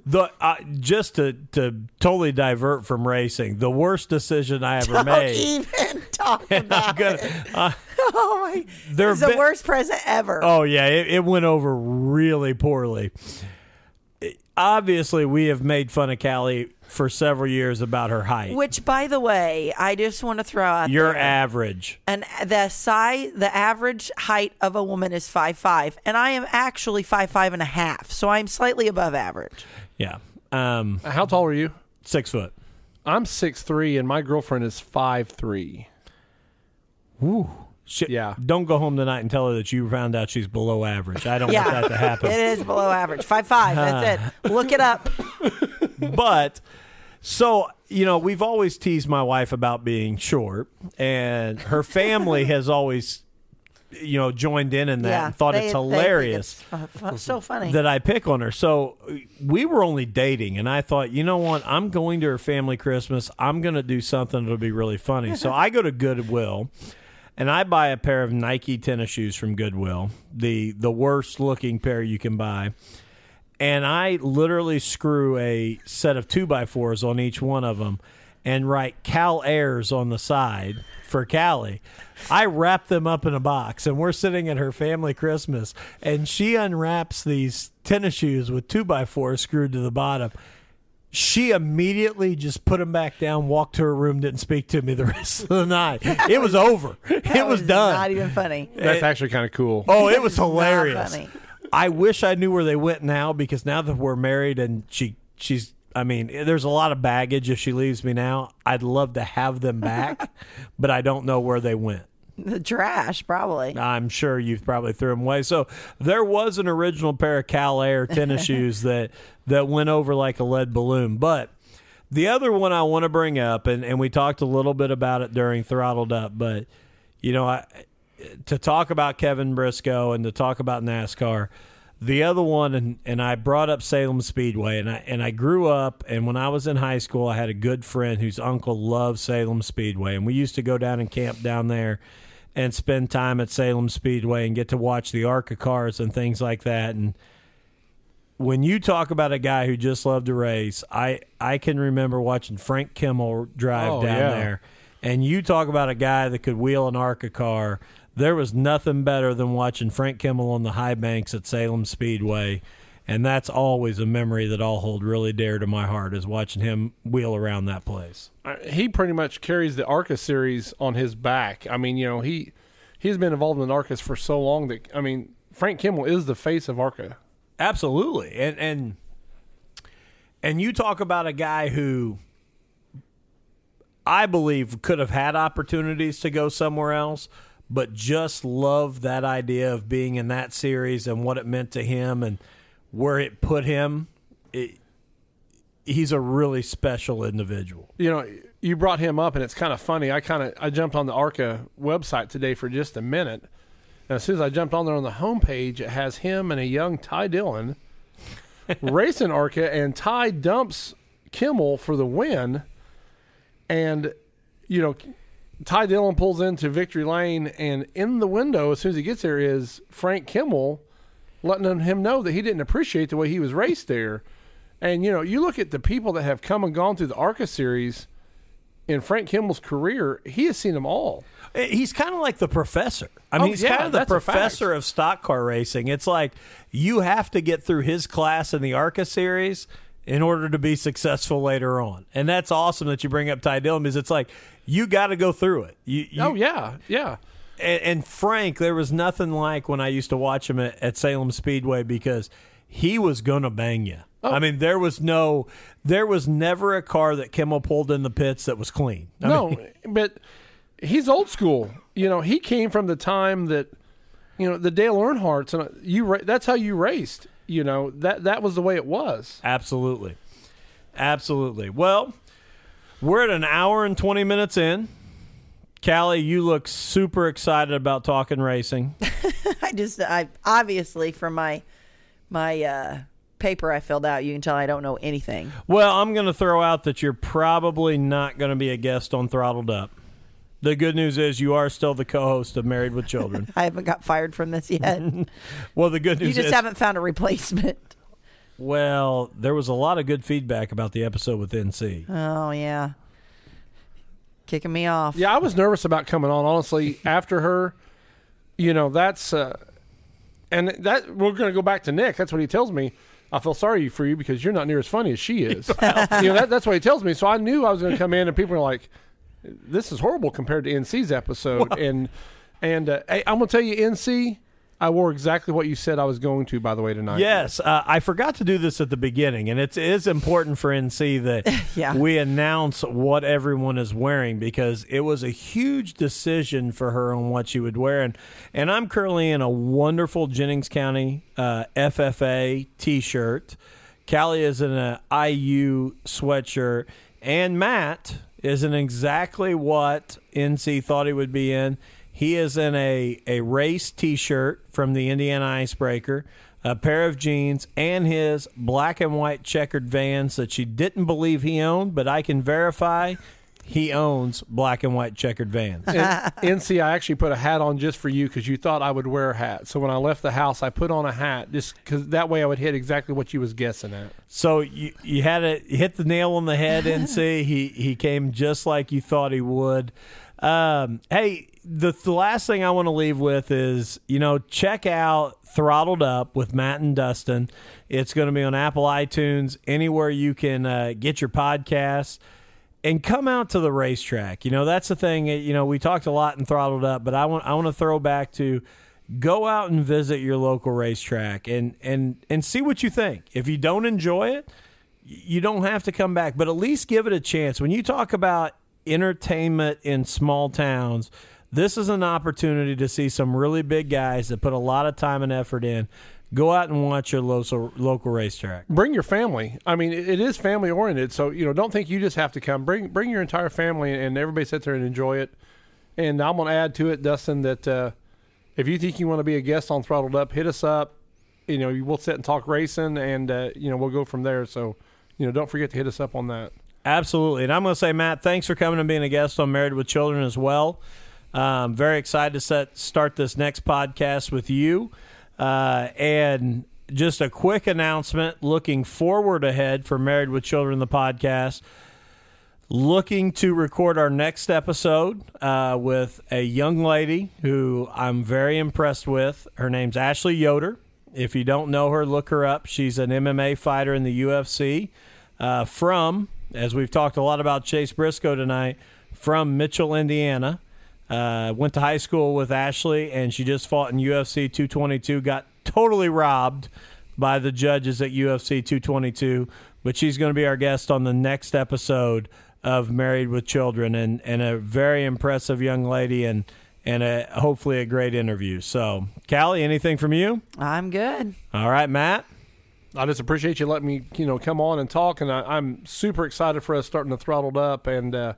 The uh, just to to totally divert from racing, the worst decision I ever Don't made. even talk about gonna, it. uh, Oh my! It's the worst present ever. oh yeah, it, it went over really poorly. It- obviously, we have made fun of Callie for several years about her height. Which, by the way, I just want to throw out You're there. average. and the size, the average height of a woman is five five, and I am actually five five and a half, so I'm slightly above average. Yeah. Um, How tall are you? six foot. I'm six three, and my girlfriend is five three. Shit. Yeah. Don't go home tonight and tell her that you found out she's below average. I don't Yeah, want that to happen. It is below average, five five. That's it. Look it up. but so you know we've always teased my wife about being short and her family has always you know joined in in that yeah, and thought they- it's hilarious it's so funny. that I pick on her. So we were only dating, and I thought, you know what? I'm going to her family Christmas. I'm going to do something that'll be really funny. so I go to Goodwill, and I buy a pair of Nike tennis shoes from Goodwill, the the worst looking pair you can buy. And I literally screw a set of two by fours on each one of them, and write Cal Airs on the side for Callie. I wrap them up in a box, and we're sitting at her family Christmas, and she unwraps these tennis shoes with two by four screwed to the bottom. She immediately just put them back down, walked to her room, didn't speak to me the rest of the night. It was over. It That was, done. Not even funny. That's It- actually kind of cool. Oh, it was Not hilarious. funny. I wish I knew where they went now because now that we're married and she she's I mean, there's a lot of baggage if she leaves me now. I'd love to have them back, but I don't know where they went. The trash, probably. I'm sure you've probably threw them away. So there was an original pair of Cal Air tennis shoes that that went over like a lead balloon. But the other one I want to bring up, and, and we talked a little bit about it during Throttled Up, but you know, I, to talk about Kevin Briscoe and to talk about NASCAR. The other one, and, and I brought up Salem Speedway, and I and I grew up, and when I was in high school, I had a good friend whose uncle loved Salem Speedway, and we used to go down and camp down there, and spend time at Salem Speedway and get to watch the ARCA cars and things like that. And when you talk about a guy who just loved to race, I I can remember watching Frank Kimmel drive Oh, down yeah. there, and you talk about a guy that could wheel an ARCA car. There was nothing better than watching Frank Kimmel on the high banks at Salem Speedway. And that's always a memory that I'll hold really dear to my heart is watching him wheel around that place. Uh, he pretty much carries the ARCA series on his back. I mean, you know, he he's been involved in ARCAs for so long that I mean, Frank Kimmel is the face of ARCA. Absolutely. And and and you talk about a guy who I believe could have had opportunities to go somewhere else, but just loved that idea of being in that series and what it meant to him and where it put him. It, he's a really special individual. You know, you brought him up, and it's kind of funny. I kind of I jumped on the ARCA website today for just a minute, and as soon as I jumped on there on the homepage, it has him and a young Ty Dillon racing ARCA, and Ty dumps Kimmel for the win, and you know. Ty Dillon pulls into victory lane, and in the window, as soon as he gets there, is Frank Kimmel letting him know that he didn't appreciate the way he was raced there. And you know, you look at the people that have come and gone through the ARCA series in Frank Kimmel's career, he has seen them all. Eh, he's kind of like the professor. I oh, mean, Oh, he's yeah, kind of the that's a fact. professor of stock car racing. It's like you have to get through his class in the ARCA series in order to be successful later on. And that's awesome that you bring up Ty Dillon because it's like you got to go through it. You, you, oh yeah, yeah. and, and Frank, there was nothing like when I used to watch him at, at Salem Speedway because he was gonna bang you. Oh. I mean, there was no, there was never a car that Kimmel pulled in the pits that was clean. I no, mean, but he's old school. You know, he came from the time that you know the Dale Earnhardt's, and you that's how you raced. You know that that was the way it was. Absolutely. Absolutely. Well, we're at an hour and 20 minutes in. Callie, you look super excited about talking racing. I just, I obviously from my my uh, paper I filled out, you can tell I don't know anything. Well, I'm going to throw out that you're probably not going to be a guest on Throttled Up. The good news is you are still the co-host of Married with Children. I haven't got fired from this yet. well, the good news is you just is haven't found a replacement. well, there was a lot of good feedback about the episode with NC. Oh yeah, kicking me off. Yeah, I was nervous about coming on. Honestly, after her, you know, that's uh, and that we're going to go back to Nick. That's what he tells me. I feel sorry for you because you're not near as funny as she is. you know, that, that's what he tells me. So I knew I was going to come in, and people are like, "This is horrible compared to NC's episode." and and uh, hey, I'm going to tell you, NC, I wore exactly what you said I was going to. By the way, tonight. Yes, uh, I forgot to do this at the beginning, and it's, it is important for NC that Yeah. we announce what everyone is wearing because it was a huge decision for her on what she would wear. And, and I'm currently in a wonderful Jennings County uh, FFA t shirt. Callie is in an IU sweatshirt, and Matt is in exactly what NC thought he would be in. He is in a, a race t shirt from the Indiana Icebreaker, a pair of jeans, and his black and white checkered vans that she didn't believe he owned, but I can verify he owns black and white checkered vans. And NC, I actually put a hat on just for you because you thought I would wear a hat. So when I left the house, I put on a hat just because that way I would hit exactly what you was guessing at. So you you had it hit the nail on the head, NC. he he came just like you thought he would. Um, hey, the, the last thing I want to leave with is you know check out Throttled Up with Matt and Dustin. It's going to be on Apple iTunes, anywhere you can uh, get your podcasts. And come out to the racetrack. You know that's the thing. You know we talked a lot and Throttled Up, but I want I want to throw back to go out and visit your local racetrack and and and see what you think. If you don't enjoy it, you don't have to come back, but at least give it a chance. When you talk about entertainment in small towns, this is an opportunity to see some really big guys that put a lot of time and effort in. Go out and watch your local local racetrack. Bring your family. I mean, it, is family oriented, so you know, don't think you just have to come. Bring bring your entire family, and everybody sit there and enjoy it. And I'm going to add to it, Dustin, that uh, if you think you want to be a guest on Throttled Up, hit us up. You know, we'll sit and talk racing, and uh, you know, we'll go from there. So, you know, don't forget to hit us up on that. Absolutely. And I'm going to say, Matt, thanks for coming and being a guest on Married with Children as well. Um, very excited to set, start this next podcast with you. Uh, and just a quick announcement looking forward ahead for Married with Children, the podcast. Looking to record our next episode uh, with a young lady who I'm very impressed with. Her name's Ashley Yoder. If you don't know her, look her up. She's an MMA fighter in the UFC uh, from, as we've talked a lot about Chase Briscoe tonight, from Mitchell, Indiana. Uh, went to high school with Ashley, and she just fought in UFC 222. Got totally robbed by the judges at UFC 222, but she's going to be our guest on the next episode of Married with Children, and, and a very impressive young lady, and and a, hopefully a great interview. So, Callie, anything from you? I'm good. All right, Matt. I just appreciate you letting me, you know, come on and talk, and I, I'm super excited for us starting to throttled up, and uh,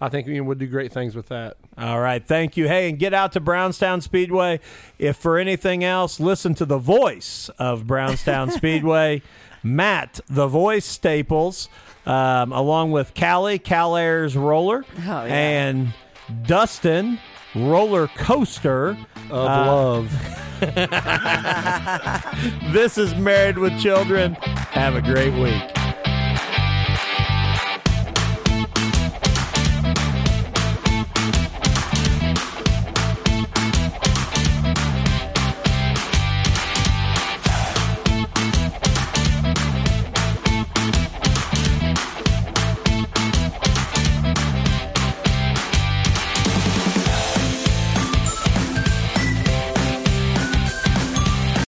I think we would do great things with that. All right, thank you. Hey, and get out to Brownstown Speedway. If for anything else, listen to the voice of Brownstown Speedway, Matt, the voice Staples, um, along with Callie, Cal Airs Roller, Oh, yeah. and Dustin, Roller Coaster. Of love. This is Married with Children. Have a great week.